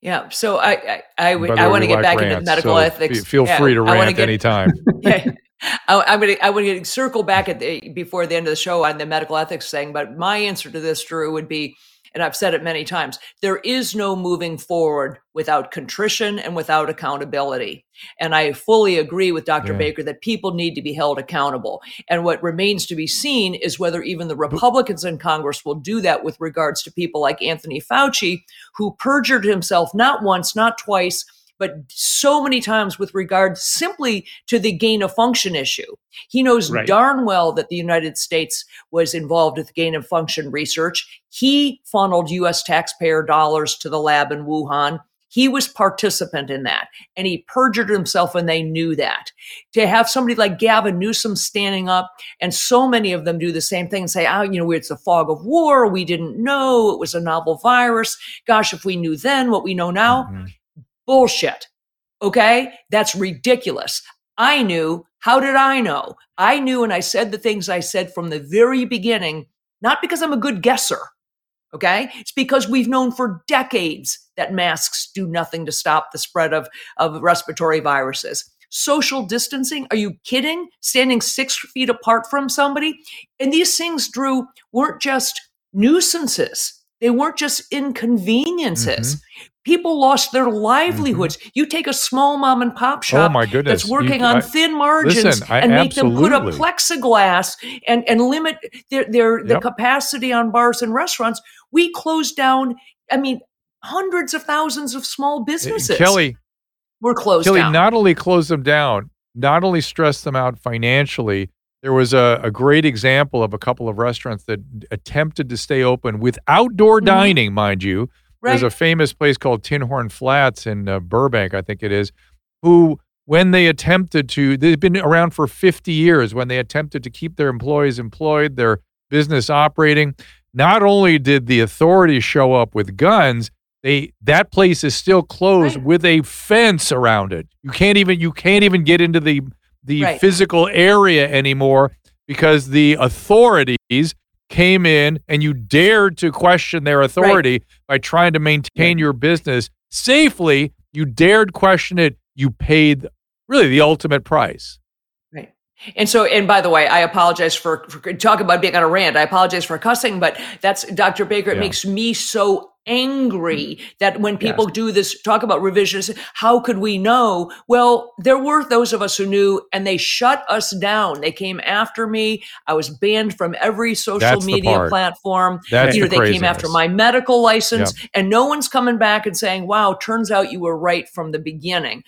E: Yeah, so I I, I, would, I want to get like back rants, into medical so ethics.
A: Feel
E: yeah,
A: free to rant get, anytime.
E: yeah, I, am going to I to circle back at the before the end of the show on the medical ethics thing, but my answer to this, Drew, would be, and I've said it many times: there is no moving forward without contrition and without accountability. And I fully agree with Dr. Yeah. Baker that people need to be held accountable. And what remains to be seen is whether even the Republicans in Congress will do that with regards to people like Anthony Fauci, who perjured himself not once, not twice but so many times with regard simply to the gain of function issue. He knows right. darn well that the United States was involved with gain of function research. He funneled US taxpayer dollars to the lab in Wuhan. He was participant in that and he perjured himself and they knew that. To have somebody like Gavin Newsom standing up and so many of them do the same thing and say, oh, you know, it's a fog of war. We didn't know it was a novel virus. Gosh, if we knew then what we know now, mm-hmm. Bullshit. Okay? That's ridiculous. I knew. How did I know? I knew and I said the things I said from the very beginning, not because I'm a good guesser. Okay? It's because we've known for decades that masks do nothing to stop the spread of, of respiratory viruses. Social distancing? Are you kidding? Standing six feet apart from somebody? And these things, Drew, weren't just nuisances. They weren't just inconveniences. Mm-hmm. People lost their livelihoods. Mm-hmm. You take a small mom and pop oh, shop
A: oh my goodness.
E: that's working
A: you,
E: on
A: I,
E: thin margins
A: listen, I,
E: and make
A: absolutely.
E: them put up plexiglass and, and limit their, their yep. the capacity on bars and restaurants. We closed down, I mean, hundreds of thousands of small businesses.
A: Kelly,
E: were closed
A: Kelly
E: down.
A: not only closed them down, not only stressed them out financially, there was a, a, great example of a couple of restaurants that attempted to stay open with outdoor mm-hmm. dining, mind you, There's a famous place called Tinhorn Flats in uh, Burbank, I think it is, who when they attempted to, they've been around for 50 years, when they attempted to keep their employees employed, their business operating, not only did the authorities show up with guns, they that place is still closed
E: Right.
A: with a fence around it. You can't even you can't even get into the the
E: Right.
A: physical area anymore because the authorities came in and you dared to question their authority by trying to maintain your business safely. You dared question it. You paid really the ultimate price.
E: Right. And so, and by the way, I apologize for, for talking about being on a rant. I apologize for cussing, but that's Dr. Baker. It
A: Yeah.
E: makes me so angry mm. that when people do this, talk about revisionism, how could we know? Well, there were those of us who knew and they shut us down. They came after me. I was banned from every social
A: That's
E: media platform.
A: That's
E: you know,
A: the
E: they came after my medical license and no one's coming back and saying, wow, turns out you were right from the beginning.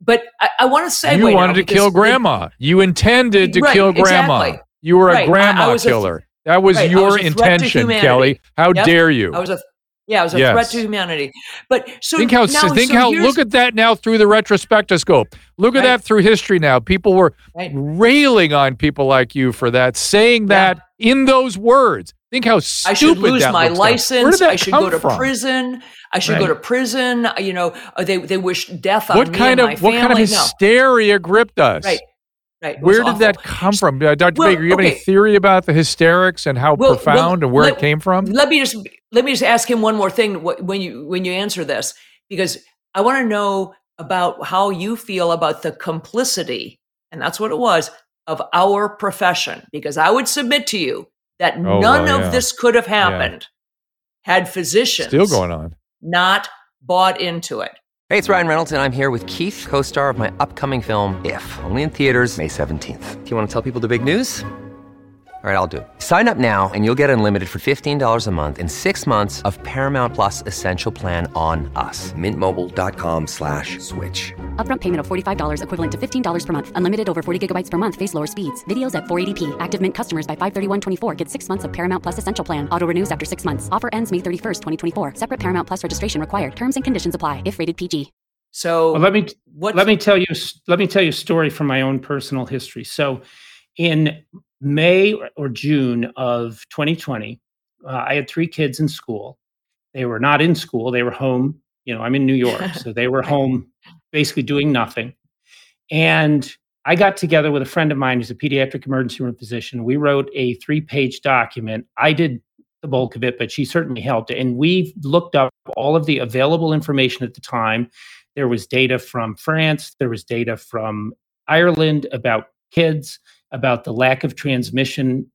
E: But I, I want to segue.
A: you wanted to kill grandma. You intended to
E: Right,
A: kill grandma.
E: exactly.
A: You were a
E: Right. I- I
A: grandma
E: a
A: killer. that was
E: right,
A: your
E: was a threat to
A: intention. Kelly. How
E: Yep.
A: dare you?
E: I was a yeah, it was a
A: Yes.
E: threat to humanity. But so
A: think how
E: now,
A: think
E: so
A: how look at that now through the retrospectoscope. Look at
E: Right.
A: that through history now. People were
E: Right.
A: railing on people like you for that, saying
E: Yeah.
A: that in those words. Think how stupid
E: I should lose
A: that
E: my
A: looks like. Where
E: license. I should go to
A: from?
E: prison. I should go to prison. You know, uh, they they wish death on
A: What
E: me
A: kind
E: and
A: of
E: my
A: what kind of
E: family. No.
A: hysteria gripped us?
E: Right. Right.
A: Where did that come from, uh, Dr.
E: Well,
A: Baker? You have any theory about the hysterics and how
E: Well- well,
A: profound and where
E: let-
A: it came from?
E: Let me just let me just ask him one more thing when you when you answer this because I want to know about how you feel about the complicity and that's what it was of our profession because I would submit to you that
A: Oh,
E: none
A: well,
E: of this could have happened had physicians
A: Still going on.
E: not bought into it.
F: Hey, it's Ryan Reynolds, and I'm here with Keith, co star of my upcoming film, If, only in theaters, May 17th. Do you want to tell people the big news? All right, I'll do it. Sign up now and you'll get unlimited for $15 a month in six months of Paramount Plus Essential Plan on us. Mintmobile.com slash switch.
G: Upfront payment of $45 equivalent to $15 per month. Unlimited over 40 gigabytes per month. Face lower speeds. Videos at 480p. Active Mint customers by 531.24 get six months of Paramount Plus Essential Plan. Auto renews after six months. Offer ends May 31st, 2024. Separate Paramount Plus registration required. Terms and conditions apply if rated PG.
E: So
D: Well, let me
E: what
D: let me tell you let me tell you a story from my own personal history. So, in May or- June of 2020, uh, I had three kids in school. They were not in school; they were home. You know, I'm in New York, so they were home, basically doing nothing. And I got together with a friend of mine who's a pediatric emergency room physician. We wrote a three-page document. I did the bulk of it, but she certainly helped. And we looked up all of the available information at the time. There was data from France, there was data from Ireland about kids, about the lack of transmission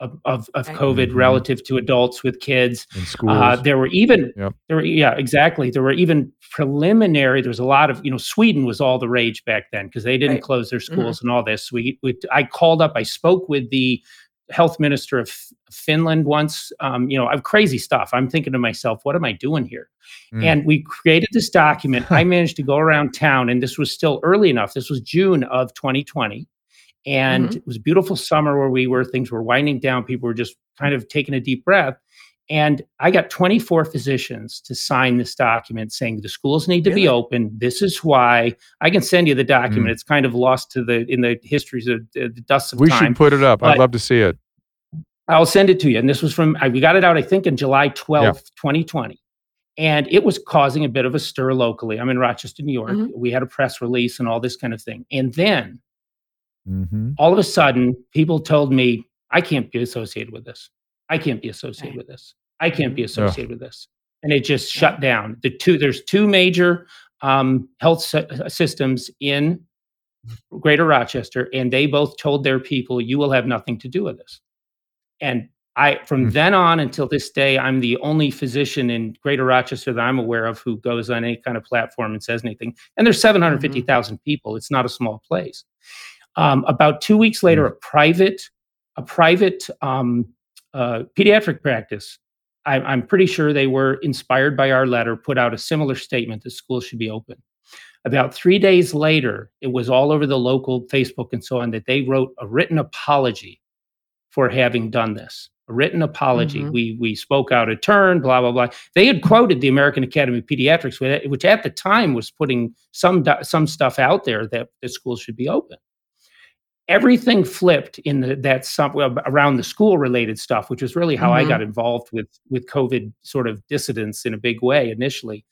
D: of, of, of
E: Right.
D: COVID
A: Mhm.
D: relative to adults with kids.
A: In.
D: Uh, there were even
A: Yep.
D: there were yeah exactly there were even preliminary there was a lot of you know Sweden was all the rage back then because they didn't
E: Right.
D: close their schools and all this. We, we I called up I spoke with the health minister of F- Finland once. Um, you know, I've crazy stuff. I'm thinking to myself, what am I doing here?
A: Mm.
D: And we created this document. I managed to go around town, and this was still early enough. This was June of 2020. And
E: Mhm.
D: it was a beautiful summer where we were, things were winding down. People were just kind of taking a deep breath. And I got 24 physicians to sign this document saying the schools need to be open. This is why. I can send you the document.
A: Mm.
D: It's kind of lost to the in the histories of uh, the dust of
A: we
D: time.
A: We should put it up. I'd love to see it.
D: I'll send it to you. And this was from, I- we got it out, I think, in July 12th, 2020. And it was causing a bit of a stir locally. I'm in Rochester, New York.
E: Mhm.
D: We had a press release and all this kind of thing. And then
A: hmm
D: all of a sudden, people told me, I can't be associated with this. I can't be associated
E: Right.
D: with this. I can't be associated with this. And it just shut down. The two, there's two major um, health sy- systems in Greater Rochester, and they both told their people, "You will have nothing to do with this." And I, from
A: Hmm.
D: then on until this day, I'm the only physician in Greater Rochester that I'm aware of who goes on any kind of platform and says anything. And there's 750,000 people. It's not a small place. Um, about two weeks later, a private, a private um, uh, pediatric practice. I, I'm pretty sure they were inspired by our letter. Put out a similar statement that schools should be open. About three days later, it was all over the local Facebook and so on that they wrote a written apology for having done this. a written apology. Mm-hmm. We we spoke out of turn, blah blah blah. They had quoted the American Academy of Pediatrics, which at the time was putting some some stuff out there that the schools should be open. Everything flipped in the, that some around the school related stuff, which was really how mm-hmm. I got involved with with COVID sort of dissidents in a big way initially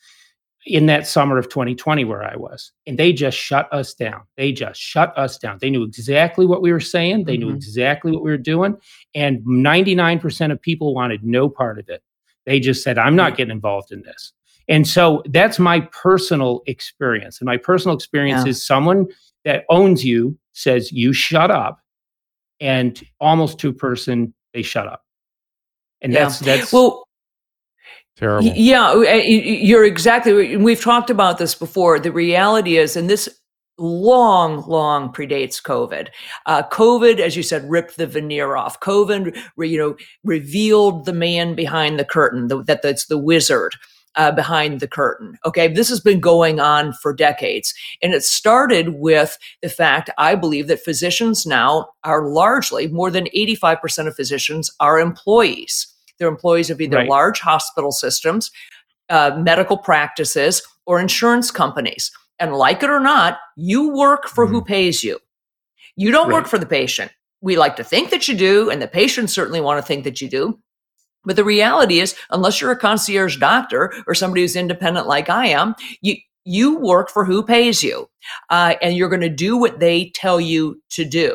D: in that summer of 2020 where I was. And they just shut us down. They just shut us down. They knew exactly what we were saying, they mm-hmm. knew exactly what we were doing. And 99% of people wanted no part of it. They just said, I'm not getting involved in this. And so that's my personal experience. And my personal experience yeah. is someone that owns you says, You shut up. And almost to a person, they shut up. And yeah. that's, that's,
E: well,
A: Terrible.
E: Yeah, you're exactly. We've talked about this before. The reality is, and this long, long predates COVID. Uh, COVID, as you said, ripped the veneer off. COVID, you know, revealed the man behind the curtain. The, that that's the wizard. Uh, behind the curtain. Okay. This has been going on for decades. And it started with the fact, I believe, that physicians now are largely, more than 85% of physicians are employees. They're employees of either right. large hospital systems, uh, medical practices, or insurance companies. And like it or not, you work for mm who mm-hmm. pays you. You don't right. work for the patient. We like to think that you do, and the patients certainly want to think that you do. But the reality is, unless you're a concierge doctor or somebody who's independent like I am, you you work for who pays you, uh, and you're going to do what they tell you to do.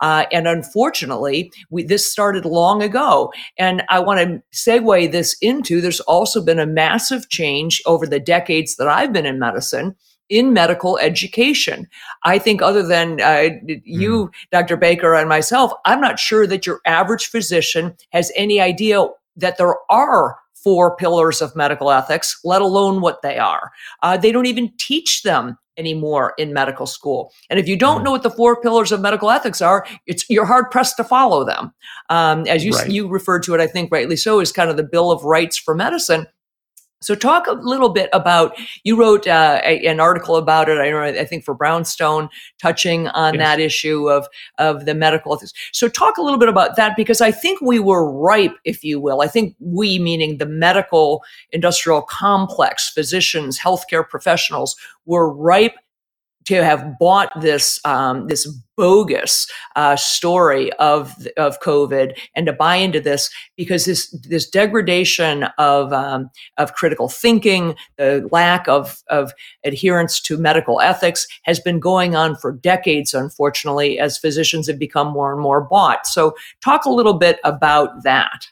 E: Uh, and unfortunately, we, this started long ago. And I want to segue this into there's also been a massive change over the decades that I've been in medicine in medical education. I think, other than uh, you, mm. Dr. Baker, and myself, I'm not sure that your average physician has any idea that there are four pillars of medical ethics, let alone what they are. Uh, they don't even teach them anymore in medical school. And if you don't mm. know what the four pillars of medical ethics are, it's you're hard pressed to follow them. Um, as you right. you referred to it, I think rightly so, is kind of the Bill of Rights for medicine. So, talk a little bit about. You wrote uh, a, an article about it. I, I think for Brownstone, touching on yes. that issue of of the medical ethics. So, talk a little bit about that because I think we were ripe, if you will. I think we, meaning the medical industrial complex, physicians, healthcare professionals, were ripe to have bought this um, this bogus uh, story of of COVID and to buy into this because this this degradation of um, of critical thinking, the lack of of adherence to medical ethics has been going on for decades. Unfortunately, as physicians have become more and more bought. So, talk a little bit about that.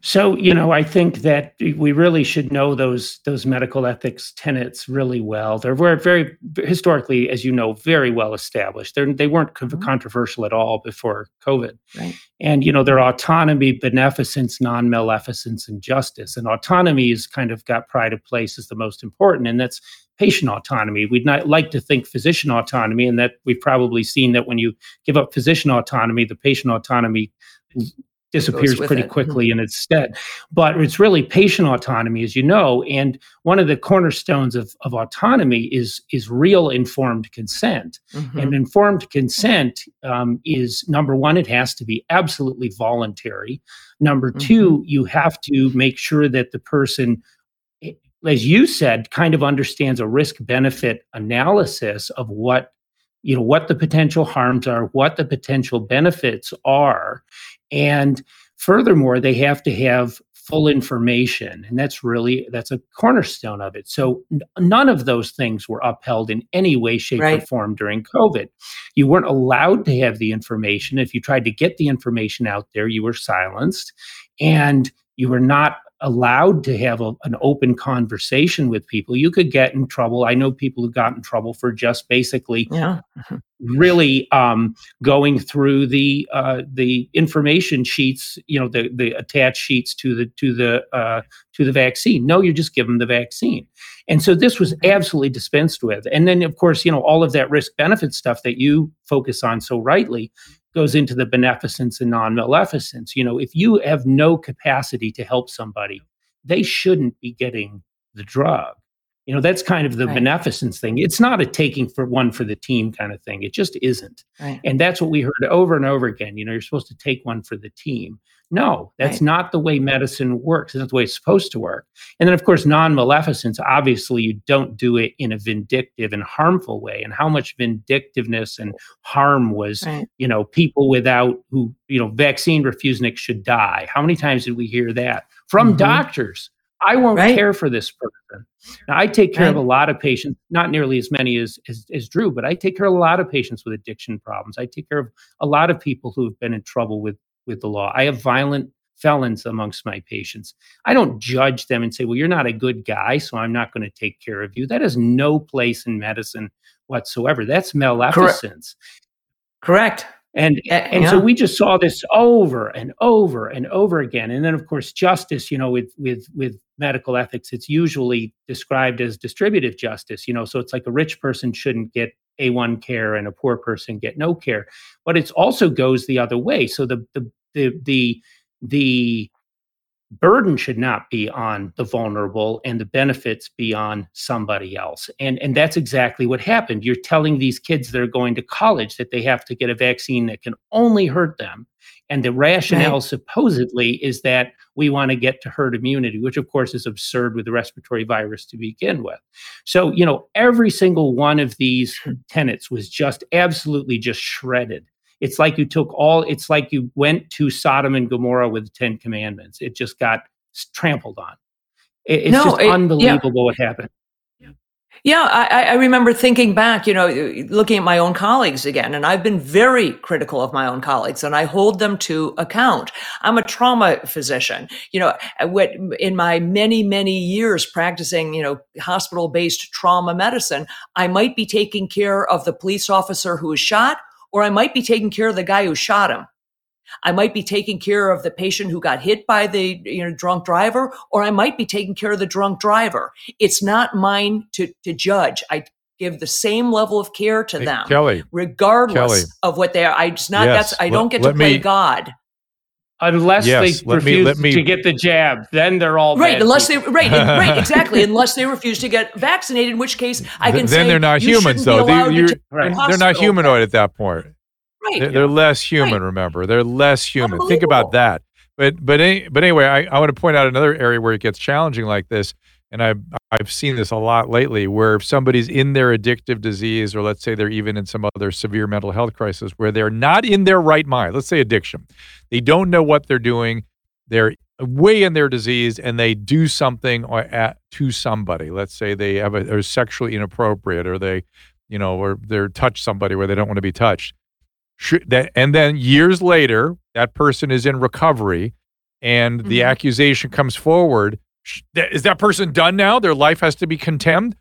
D: So, you know, I think that we really should know those those medical ethics tenets really well. They're very, very historically, as you know, very well established. They're, they weren't mm-hmm. controversial at all before COVID. Right. And you know, they're autonomy, beneficence, non-maleficence, and justice. And autonomy is kind of got pride of place as the most important, and that's patient autonomy. We'd not like to think physician autonomy, and that we've probably seen that when you give up physician autonomy, the patient autonomy disappears pretty it. quickly in its stead. But it's really patient autonomy, as you know. And one of the cornerstones of, of autonomy is is real informed consent. Mm-hmm. And informed consent um, is number one, it has to be absolutely voluntary. Number mm-hmm. two, you have to make sure that the person eh, as you said, kind of understands a risk benefit analysis of what you know what the potential harms are what the potential benefits are and furthermore, they have to have full information and that's really that's a cornerstone of it so n- none of those things were upheld in any way shape right. or form during covid you weren't allowed to have the information if you tried to get the information out there you were silenced and you were not allowed to have a, an open conversation with people, you could get in trouble. I know people who got in trouble for just basically yeah. Mm-hmm. Really um, going through the uh, the information sheets, you know, the the attached sheets to the to the uh, to the vaccine. No, you just give them the vaccine. And so this was absolutely dispensed with. And then, of course, you know, all of that risk benefit stuff that you focus on so rightly goes into the beneficence and non-maleficence. You know, if you have no capacity to help somebody, they shouldn't be getting the drug. You know, that's kind of the
E: Right.
D: beneficence thing. It's not a taking for one for the team kind of thing. It just isn't.
E: Right.
D: And that's what we heard over and over again. You know, you're supposed to take one for the team. No, that's
E: Right.
D: not the way medicine works. That's not the way it's supposed to work. And then, of course, non maleficence, obviously, you don't do it in a vindictive and harmful way. And how much vindictiveness and harm was,
E: Right.
D: you know, people without who, you know, vaccine refuseniks should die. How many times did we hear that from
E: Mhm.
D: doctors? I won't
E: Right.
D: care for this person. Now, I take care of a lot of patients, not nearly as many as, as, as Drew, but I take care of a lot of patients with addiction problems. I take care of a lot of people who have been in trouble with, with the law. I have violent felons amongst my patients. I don't judge them and say, well, you're not a good guy, so I'm not going to take care of you. That has no place in medicine whatsoever. That's maleficence.
E: Correct.
D: And and so we just saw this over and over and over again. And then of course justice, you know, with with with medical ethics, it's usually described as distributive justice, you know, so it's like a rich person shouldn't get A1 care and a poor person get no care. But it also goes the other way. So the the the the the burden should not be on the vulnerable and the benefits be on somebody else. And and that's exactly what happened. You're telling these kids that are going to college that they have to get a vaccine that can only hurt them. And the rationale
E: Right.
D: supposedly is that we want to get to herd immunity which of course is absurd with the respiratory virus to begin with. So you know every single one of these tenets was just absolutely just shredded it's like you took all it's like you went to sodom and gomorrah with the 10 commandments it just got trampled on It- it's
E: No,
D: just
E: it- yeah.
D: unbelievable what happened
E: Yeah, I, I- remember thinking back, you know, looking at my own colleagues again, and I've been very critical of my own colleagues, and I hold them to account. I'm a trauma physician. You know, uh, what- in my many, many years practicing, you know, hospital-based trauma medicine, I might be taking care of the police officer who was shot, or I might be taking care of the guy who shot him. I might be taking care of the patient who got hit by the you know drunk driver, or I might be taking care of the drunk driver. It's not mine to to judge. I give the same level of care to
A: Hey,
E: them,
A: Kelly,
E: regardless
A: Kelly.
E: of what they are. I it's not
A: Yes,
E: that's I don't get to play
A: me-
E: God.
D: Unless
A: Yes,
D: they
A: let me-
D: refuse
A: let me-
D: to get the jab then they're all
E: Right, unless
D: people.
E: they right, right, exactly. Unless they refuse to get vaccinated, in which case I can
A: Th-
E: say
A: they're not humans, though. They-
E: allowed to
A: you're-
D: Right.
A: they're not humanoid at that point.
E: Right.
A: They're, they're less human.
E: Right.
A: Remember, they're less human. Think about that. But but any, but anyway, I, I want to point out another area where it gets challenging like this, and I've I've seen this a lot lately, where if somebody's in their addictive disease, or let's say they're even in some other severe mental health crisis, where they're not in their right mind. Let's say addiction, they don't know what they're doing. They're way in their disease, and they do something or at, to somebody. Let's say they have a, are sexually inappropriate, or they, you know, or they're touch somebody where they don't want to be touched should that and then years later that person is in recovery and the
E: Mhm.
A: accusation comes forward is that person done now? Their life has to be condemned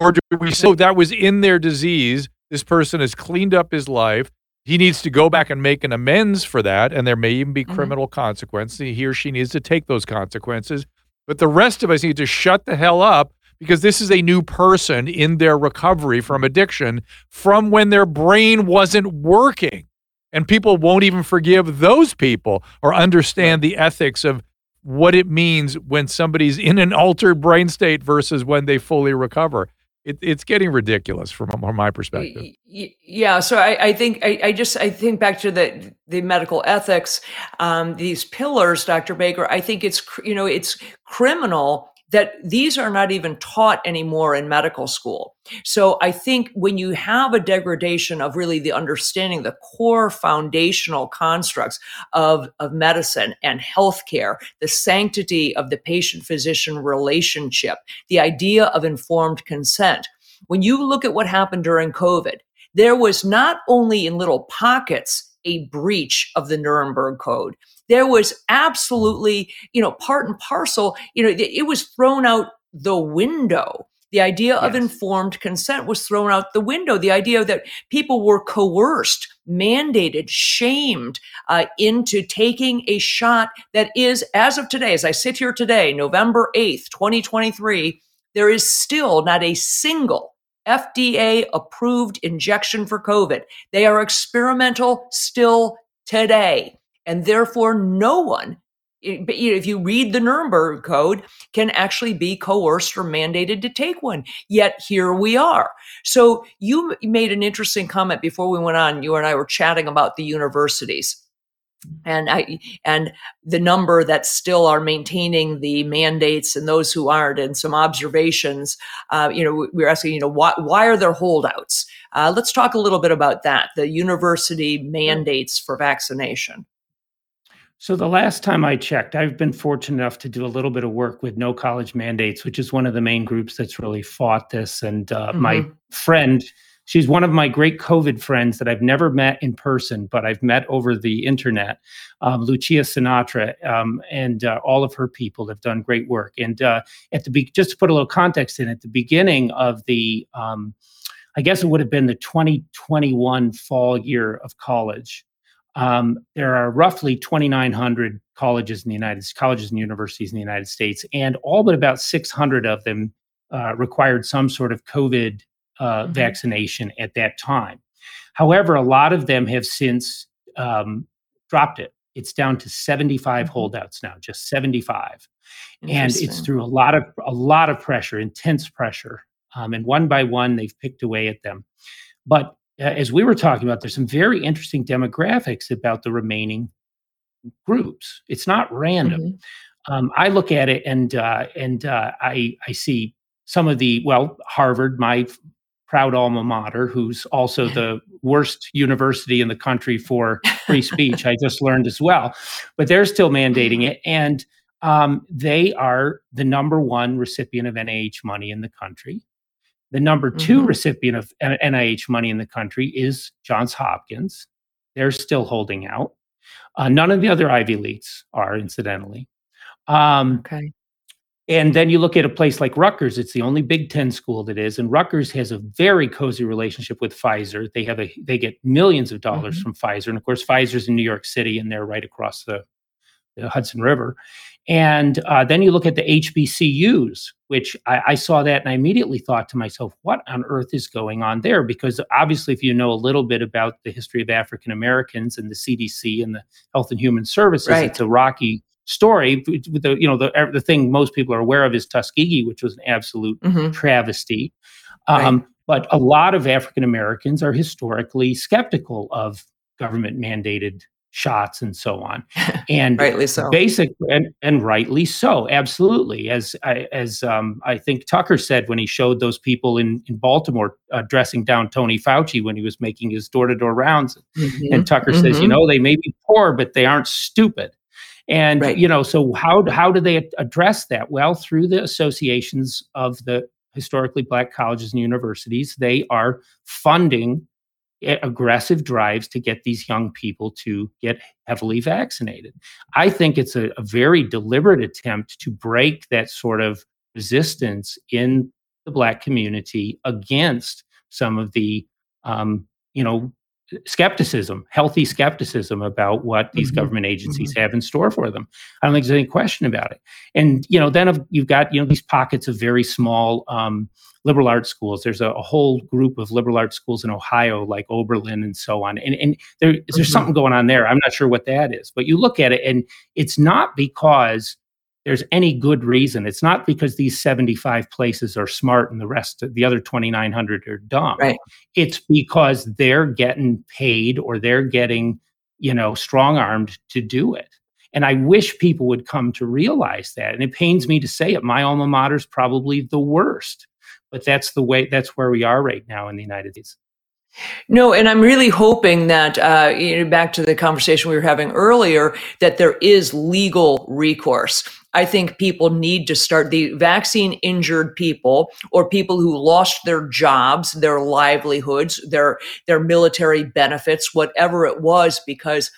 A: or do we say "Oh, that was in their disease. This person has cleaned up his life. He needs to go back and make an amends for that and there may even be
E: Mhm.
A: criminal consequences he or she needs to take those consequences. But the rest of us need to shut the hell up because this is a new person in their recovery from addiction from when their brain wasn't working. And people won't even forgive those people or understand the ethics of what it means when somebody's in an altered brain state versus when they fully recover. It, it's getting ridiculous from, from my perspective.
E: Yeah, so I, I think I, I just I think back to the the medical ethics, um, these pillars, Dr. Baker. I think it's you know it's criminal that these are not even taught anymore in medical school. So I think when you have a degradation of really the understanding the core foundational constructs of of medicine and healthcare, the sanctity of the patient physician relationship, the idea of informed consent. When you look at what happened during COVID, there was not only in little pockets a breach of the Nuremberg Code, there was absolutely, you know, part and parcel, you know, it it was thrown out the window. The idea of informed consent was thrown out the window. The idea that people were coerced, mandated, shamed uh, into taking a shot that is, as of today, as I sit here today, November 8th, 2023, there is still not a single FDA approved injection for COVID. They are experimental still today. And therefore, no one, if you read the Nuremberg Code, can actually be coerced or mandated to take one. Yet here we are. So you made an interesting comment before we went on. You and I were chatting about the universities and I and the number that still are maintaining the mandates and those who aren't, and some observations. Uh, you know, we are asking, you know, why why are there holdouts? Uh, let's talk a little bit about that. The university mandates for vaccination.
D: So the last time I checked, I've been fortunate enough to do a little bit of work with No College Mandates, which is one of the main groups that's really fought this. And uh, mm-hmm. my friend She's one of my great COVID friends that I've never met in person, but I've met over the internet. Um, Lucia Sinatra um, and uh, all of her people have done great work. And uh, at the be- just to put a little context in, at the beginning of the, um, I guess it would have been the 2021 fall year of college. Um, there are roughly 2,900 colleges in the United colleges and universities in the United States, and all but about 600 of them uh, required some sort of COVID uh, mm-hmm. vaccination at that time. However, a lot of them have since um, dropped it. It's down to 75 mm-hmm. holdouts now, just 75, and it's through a lot of a lot of pressure, intense pressure, um, and one by one they've picked away at them. But as we were talking about, there's some very interesting demographics about the remaining groups. It's not random. Mm-hmm. Um, I look at it and uh, and uh, I I see some of the well Harvard, my proud alma mater, who's also the worst university in the country for free speech. I just learned as well, but they're still mandating it, and um, they are the number one recipient of NIH money in the country. The number 2 mm-hmm. recipient of NIH money in the country is Johns Hopkins. They're still holding out. Uh, none of the other Ivy Leagues are, incidentally. Um, okay. And then you look at a place like Rutgers, it's the only Big Ten school that is, and Rutgers has a very cozy relationship with Pfizer. They have a they get millions of dollars mm-hmm. from Pfizer, and of course, Pfizer's in New York City, and they're right across the, the Hudson River. And uh, then you look at the HBCUs, which I, I, saw that and I immediately thought to myself, what on earth is going on there? Because obviously, if you know a little bit about the history of African Americans and the CDC and the Health and Human Services, right. it's a rocky story. The you know the the thing most people are aware of is Tuskegee, which was an absolute mm-hmm. travesty. Um, right. But a lot of African Americans are historically skeptical of government mandated shots and so on and
E: rightly so
D: basic and, and rightly so absolutely as I, as um, I think Tucker said when he showed those people in in Baltimore uh, dressing down Tony Fauci when he was making his door to door rounds mm-hmm. and Tucker mm-hmm. says you mm-hmm. know they may be poor but they aren't stupid and right. you know, so how how do they address that? Well, through the associations of the historically black colleges and universities, they are funding aggressive drives to get these young people to get heavily vaccinated. I think it's a, a very deliberate attempt to break that sort of resistance in the black community against some of the um, you know skepticism, healthy skepticism about what these mm-hmm. government agencies mm-hmm. have in store for them. I don't think there's any question about it. And you know, then you've got you know these pockets of very small um, liberal arts schools. There's a, a, whole group of liberal arts schools in Ohio, like Oberlin and so on. And and there, there's mm-hmm. something going on there. I'm not sure what that is, but you look at it, and it's not because there's any good reason. It's not because these 75 places are smart and the rest of the other 2,900 are dumb.
E: Right.
D: It's because they're getting paid or they're getting, you know, strong armed to do it. And I wish people would come to realize that. And it pains me to say it. My alma mater is probably the worst, but that's the way, that's where we are right now in the United States.
E: No, and I'm really hoping that, uh, you know, back to the conversation we were having earlier, that there is legal recourse. I think people need to start the vaccine injured people or people who lost their jobs, their livelihoods, their, their military benefits, whatever it was, because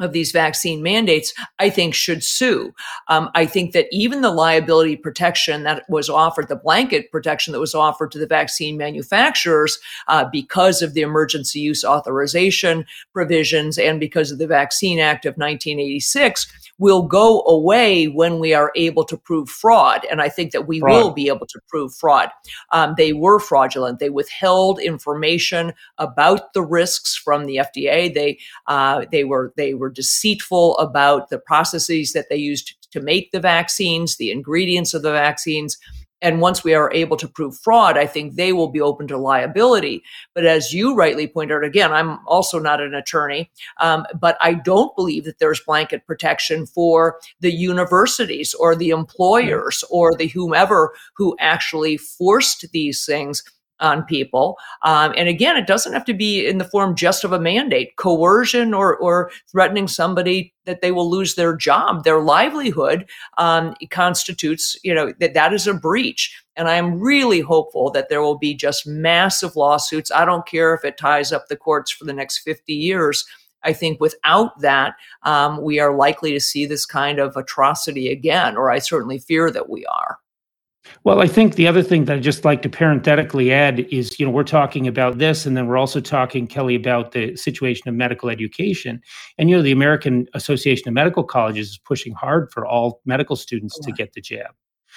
E: of these vaccine mandates, I think should sue. Um, I think that even the liability protection that was offered, the blanket protection that was offered to the vaccine manufacturers uh, because of the emergency use authorization provisions and because of the Vaccine Act of 1986 will go away when we are able to prove fraud. And I think that we fraud. will be able to prove fraud. Um, they were fraudulent. They withheld information about the risks from the FDA. They uh, they were they were deceitful about the processes that they used to make the vaccines, the ingredients of the vaccines. And once we are able to prove fraud, I think they will be open to liability. But as you rightly point out, again, I'm also not an attorney, um, but I don't believe that there's blanket protection for the universities or the employers or the whomever who actually forced these things on people. Um, and again, it doesn't have to be in the form just of a mandate, coercion or, or threatening somebody that they will lose their job, their livelihood um, constitutes, you know, that that is a breach. And I am really hopeful that there will be just massive lawsuits. I don't care if it ties up the courts for the next 50 years. I think without that, um, we are likely to see this kind of atrocity again, or I certainly fear that we are.
D: Well, I think the other thing that I'd just like to parenthetically add is, you know, we're talking about this, and then we're also talking, Kelly, about the situation of medical education. And, you know, the American Association of Medical Colleges is pushing hard for all medical students to get the jab.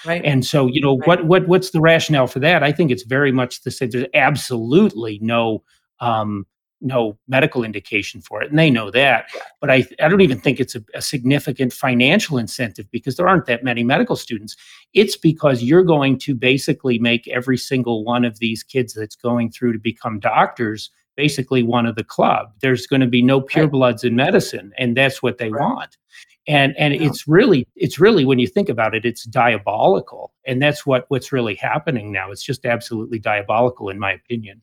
E: Right.
D: And so, you know,
E: Right.
D: what what what's the rationale for that? I think it's very much the same. There's absolutely no um, no medical indication for it, and they know that. But I I don't even think it's a, a significant financial incentive because there aren't that many medical students. It's because you're going to basically make every single one of these kids that's going through to become doctors basically one of the club. There's going to be no purebloods in medicine, and that's what they
E: Right.
D: want. And and
E: Yeah.
D: it's really it's really when you think about it, it's diabolical, and that's what what's really happening now. It's just absolutely diabolical, in my opinion.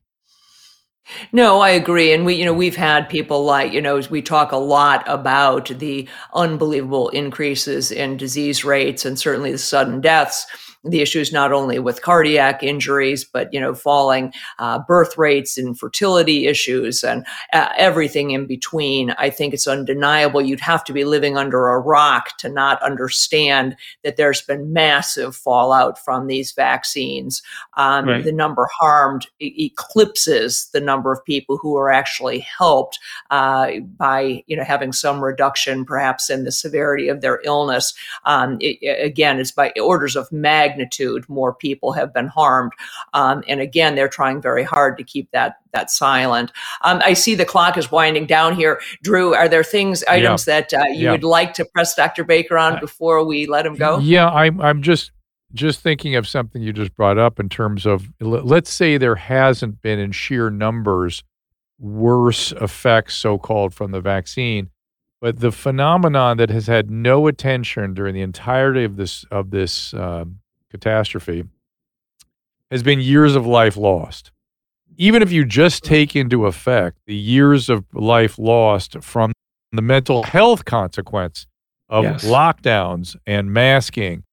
E: No, I agree. And we, you know, we've had people like, you know, we talk a lot about the unbelievable increases in disease rates and certainly the sudden deaths. The issues not only with cardiac injuries, but, you know, falling uh, birth rates and fertility issues and uh, everything in between. I think it's undeniable. You'd have to be living under a rock to not understand that there's been massive fallout from these vaccines. Um,
D: Right.
E: The number harmed e- eclipses the number of people who are actually helped uh, by you know having some reduction, perhaps in the severity of their illness. Um, it- it- again, it's by orders of magnitude more people have been harmed, um, and again, they're trying very hard to keep that that silent. Um, I see the clock is winding down here. Drew, are there things items that uh, you
A: Yeah.
E: would like to press Dr. Baker on
A: Uh,
E: before we let him go?
A: Yeah, I'm I'm just just thinking of something you just brought up in terms of let's say there hasn't been in sheer numbers worse effects so called from the vaccine, but the phenomenon that has had no attention during the entirety of this of this um, catastrophe has been years of life lost. Even if you just take into effect the years of life lost from the mental health consequence of
D: Yes.
A: lockdowns and masking,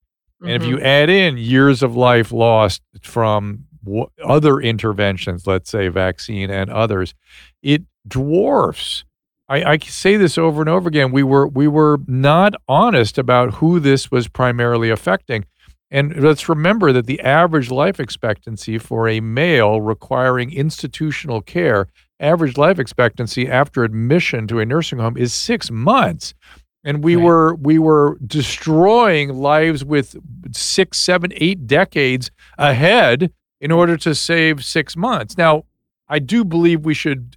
A: and if you mm-hmm. add in years of life lost from w- other interventions, let's say vaccine and others, it dwarfs. I, I say this over and over again. We were we were not honest about who this was primarily affecting. And let's remember that the average life expectancy for a male requiring institutional care, average life expectancy after admission to a nursing home is six months. And we
D: Right.
A: were we were destroying lives with six, seven, eight decades ahead in order to save six months. Now, I do believe we should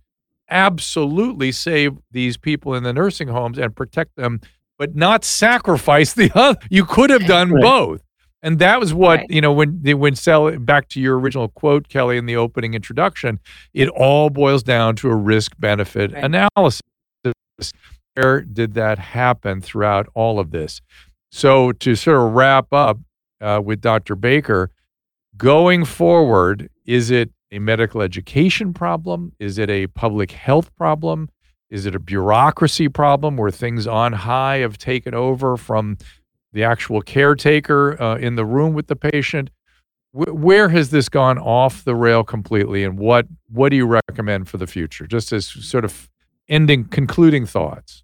A: absolutely save these people in the nursing homes and protect them, but not sacrifice the other. You could have done both. And that was what,
E: Right.
A: you know, when when sell back to your original quote, Kelly, in the opening introduction, it all boils down to a risk benefit
E: Right.
A: analysis. Where did that happen throughout all of this? So to sort of wrap up uh, with Dr. Baker, going forward, is it a medical education problem? Is it a public health problem? Is it a bureaucracy problem where things on high have taken over from the actual caretaker uh, in the room with the patient? Wh- where has this gone off the rail completely, and what what do you recommend for the future? Just as sort of ending, concluding thoughts.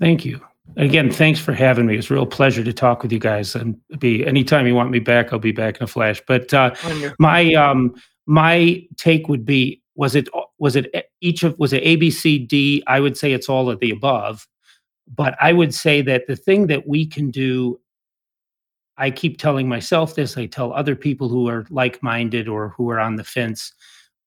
D: Thank you. Again, thanks for having me. It's a real pleasure to talk with you guys. And be anytime you want me back, I'll be back in a flash. But uh, my um, my take would be: was it was it each of was it A B C D? I would say it's all of the above. But I would say that the thing that we can do, I keep telling myself this. I tell other people who are like minded or who are on the fence.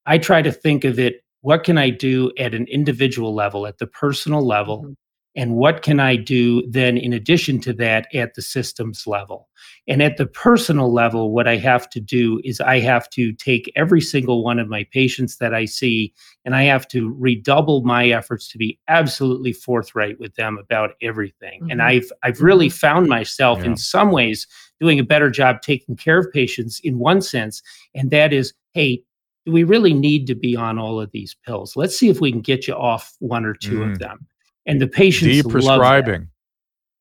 D: I try to think of it: what can I do at an individual level, at the personal level?
E: Mhm.
D: And what can I do then in addition to that at the systems level? And at the personal level, what I have to do is I have to take every single one of my patients that I see and I have to redouble my efforts to be absolutely forthright with them about everything. Mm-hmm. And I've I've really mm-hmm. found myself yeah. in some ways doing a better job taking care of patients in one sense, and that is, hey, do we really need to be on all of these pills? Let's see if we can get you off one or 2 mm. of them and the patients
A: deprescribing.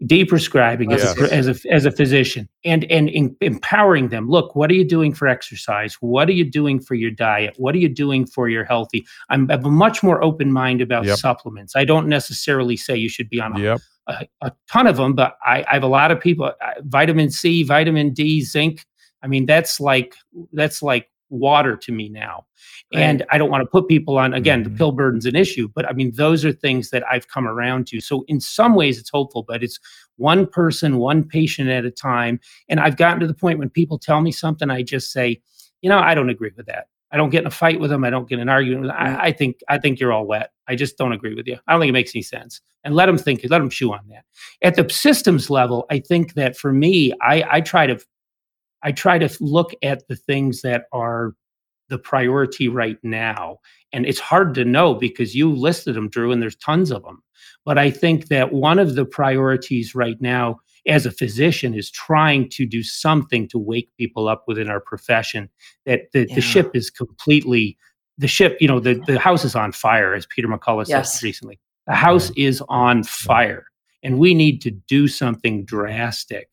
D: Deprescribing yes. as, a, as a as a physician and and in, empowering them. Look what are you doing for exercise? What are you doing for your diet? What are you doing for your healthy? I'm I a much more open mind about yep. supplements. I don't necessarily say you should be on a, yep. a, a, ton of them but I, I have a lot of people uh, vitamin c vitamin d zinc. I mean that's like that's like water to me now. Right. And I don't want to put people on, again, mm-hmm. the pill burden's an issue, but I mean, those are things that I've come around to. So in some ways it's hopeful, but it's one person, one patient at a time. And I've gotten to the point when people tell me something, I just say, you know, I don't agree with that. I don't get in a fight with them. I don't get in an argument with them. I, I, think I think you're all wet. I just don't agree with you. I don't think it makes any sense. And let them think. Let them chew on that. At the systems level, I think that for me, I, I try to I try to look at the things that are the priority right now. And it's hard to know because you listed them, Drew, and there's tons of them. But I think that one of the priorities right now as a physician is trying to do something to wake people up within our profession that the, yeah. the ship is completely the ship you know the, the house is on fire as peter mccullough yes. said recently the house is on fire and we need to do something drastic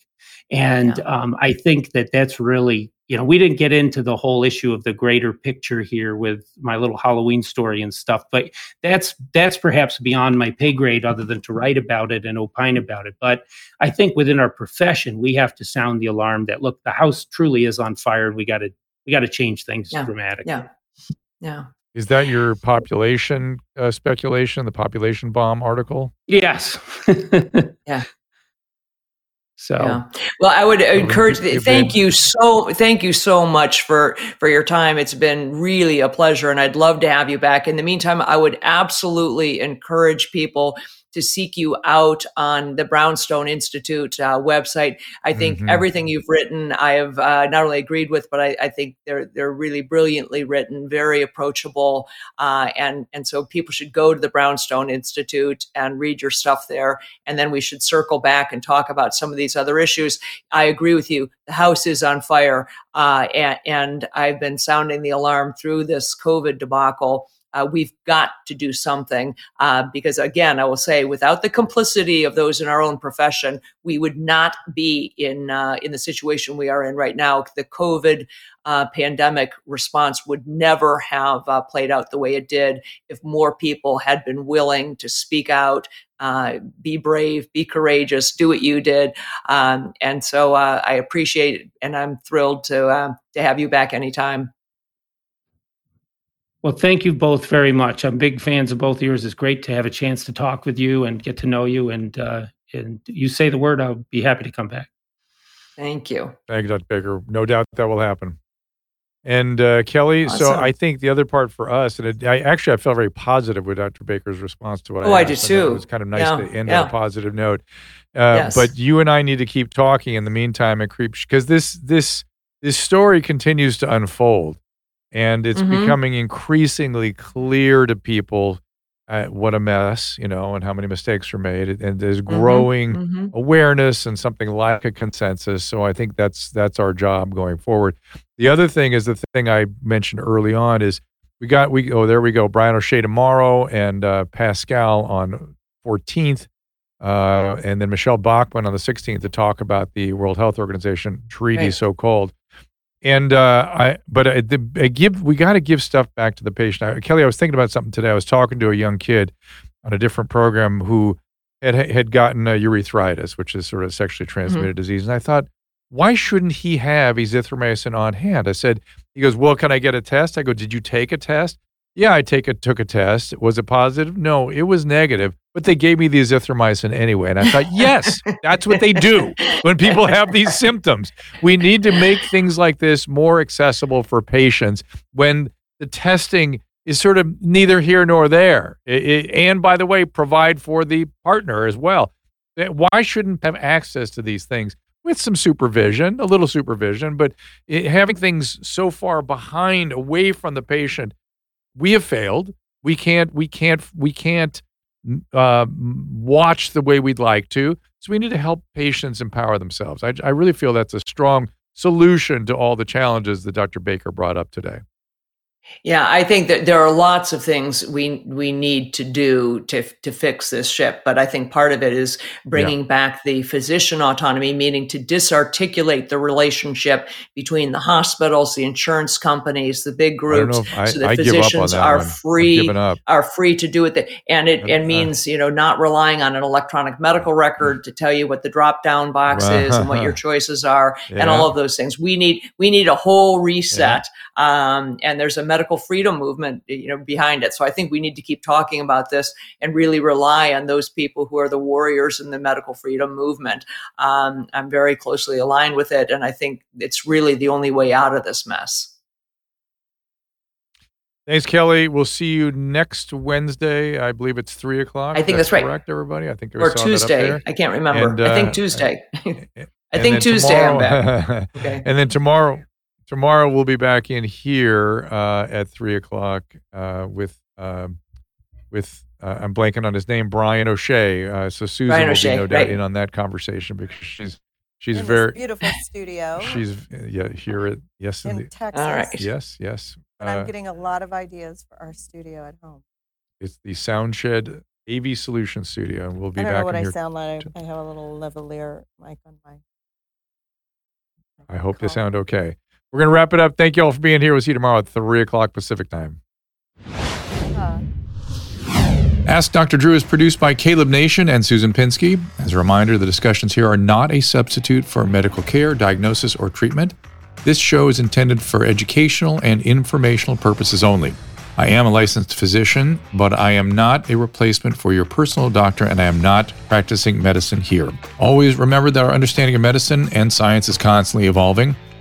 D: and yeah. um, I think that that's really, you know, we didn't get into the whole issue of the greater picture here with my little Halloween story and stuff, but that's that's perhaps beyond my pay grade, other than to write about it and opine about it. But I think within our profession, we have to sound the alarm that look, the house truly is on fire, and we got to we got to change things
E: yeah.
D: dramatically.
E: Yeah, yeah.
A: Is that your population uh, speculation, the population bomb article?
D: Yes.
E: yeah.
D: So, yeah.
E: well, I would encourage. Thank you so. Thank you so much for for your time. It's been really a pleasure, and I'd love to have you back. In the meantime, I would absolutely encourage people to seek you out on the Brownstone Institute uh, website. I think mm-hmm. everything you've written, I have uh, not only agreed with, but I, I, think they're they're really brilliantly written, very approachable, uh, and and so people should go to the Brownstone Institute and read your stuff there, and then we should circle back and talk about some of these other issues. I agree with you. The house is on fire, uh, and, and I've been sounding the alarm through this COVID debacle uh, we've got to do something uh, because, again, I will say, without the complicity of those in our own profession, we would not be in uh, in the situation we are in right now. The COVID uh, pandemic response would never have uh, played out the way it did if more people had been willing to speak out, uh, be brave, be courageous, do what you did. Um, and so uh, I appreciate it, and I'm thrilled to uh, to have you back anytime.
D: Well, thank you both very much. I'm big fans of both of yours. It's great to have a chance to talk with you and get to know you. And uh, and you say the word, I'll be happy to come back.
E: Thank you.
A: Thank you, Dr. Baker. No doubt that will happen. And uh, Kelly, awesome. so I think the other part for us, and it, I actually I felt very positive with Dr. Baker's response to what
E: oh,
A: I,
E: I did too.
A: It was kind of nice yeah. to end yeah. on a positive note. Uh, yes. But you and I need to keep talking in the meantime and creep because this this this story continues to unfold and it's mm-hmm. becoming increasingly clear to people uh, what a mess, you know, and how many mistakes are made, and there's mm-hmm. growing mm-hmm. awareness and something like a consensus. So I think that's that's our job going forward. The other thing is the thing I mentioned early on is we got we oh there we go Brian O'Shea tomorrow and uh, Pascal on 14th. Uh, and then Michele Bachmann on the 16th to talk about the World Health Organization treaty, right. so called. And uh, I, but I, the, I give we got to give stuff back to the patient. I, Kelly, I was thinking about something today. I was talking to a young kid on a different program who had had gotten urethritis, which is sort of sexually mm-hmm. transmitted mm-hmm. disease, and I thought, why shouldn't he have azithromycin on hand? I said, he goes, well, can I get a test? I go, did you take a test? Yeah, I take a, took a test. Was it positive? No, it was negative. But they gave me the azithromycin anyway. And I thought, yes, that's what they do when people have these symptoms. We need to make things like this more accessible for patients when the testing is sort of neither here nor there. It, it, and by the way, provide for the partner as well. Eh, why shouldn't have access to these things with some supervision, a little supervision, but it, having things so far behind, away from the patient, we have failed. We can't. We can't. We can't uh, watch the way we'd like to. So we need to help patients empower themselves. I, I really feel that's a strong solution to all the challenges that Dr. Baker brought up today.
E: Yeah, I think that there are lots of things we we need to do to to fix this ship, but I think part of it is bringing yeah. back the physician autonomy, meaning to disarticulate the relationship between the hospitals, the insurance companies, the big groups,
A: I,
E: so that
A: I
E: physicians are
A: one.
E: free are free to do it. And it and means you know not relying on an electronic medical record to tell you what the drop down box is and what your choices are yeah. and all of those things. We need we need a whole reset, yeah. um, and there's a medical freedom movement, you know, behind it. So I think we need to keep talking about this and really rely on those people who are the warriors in the medical freedom movement. Um, I'm very closely aligned with it, and I think it's really the only way out of this mess.
A: Thanks, Kelly. We'll see you next Wednesday. I believe it's three o'clock.
E: I think that's, that's right.
A: Correct, everybody. I think
E: or Tuesday. I can't remember. And, uh, I think Tuesday. I think Tuesday. Tomorrow, I'm back.
A: okay. And then tomorrow, tomorrow we'll be back in here uh, at three o'clock uh, with um, with uh, I'm blanking on his name, Brian O'Shea. Uh, so Susan Brian will O'Shea, be no doubt right. in on that conversation because she's she's
C: in
A: very
C: beautiful studio.
A: She's yeah here at yes
C: in,
A: in the,
C: Texas. All right.
A: Yes, yes.
C: And I'm uh, getting a lot of ideas for our studio at home.
A: It's the Soundshed AV Solution Studio, and we'll be
C: I
A: don't
C: back.
A: Know
C: what
A: I
C: sound like? I have a little lavalier mic on my.
A: I hope they sound okay. We're going to wrap it up. Thank you all for being here. We'll see you tomorrow at 3 o'clock Pacific time. Uh. Ask Dr. Drew is produced by Caleb Nation and Susan Pinsky. As a reminder, the discussions here are not a substitute for medical care, diagnosis, or treatment. This show is intended for educational and informational purposes only. I am a licensed physician, but I am not a replacement for your personal doctor and I am not practicing medicine here. Always remember that our understanding of medicine and science is constantly evolving.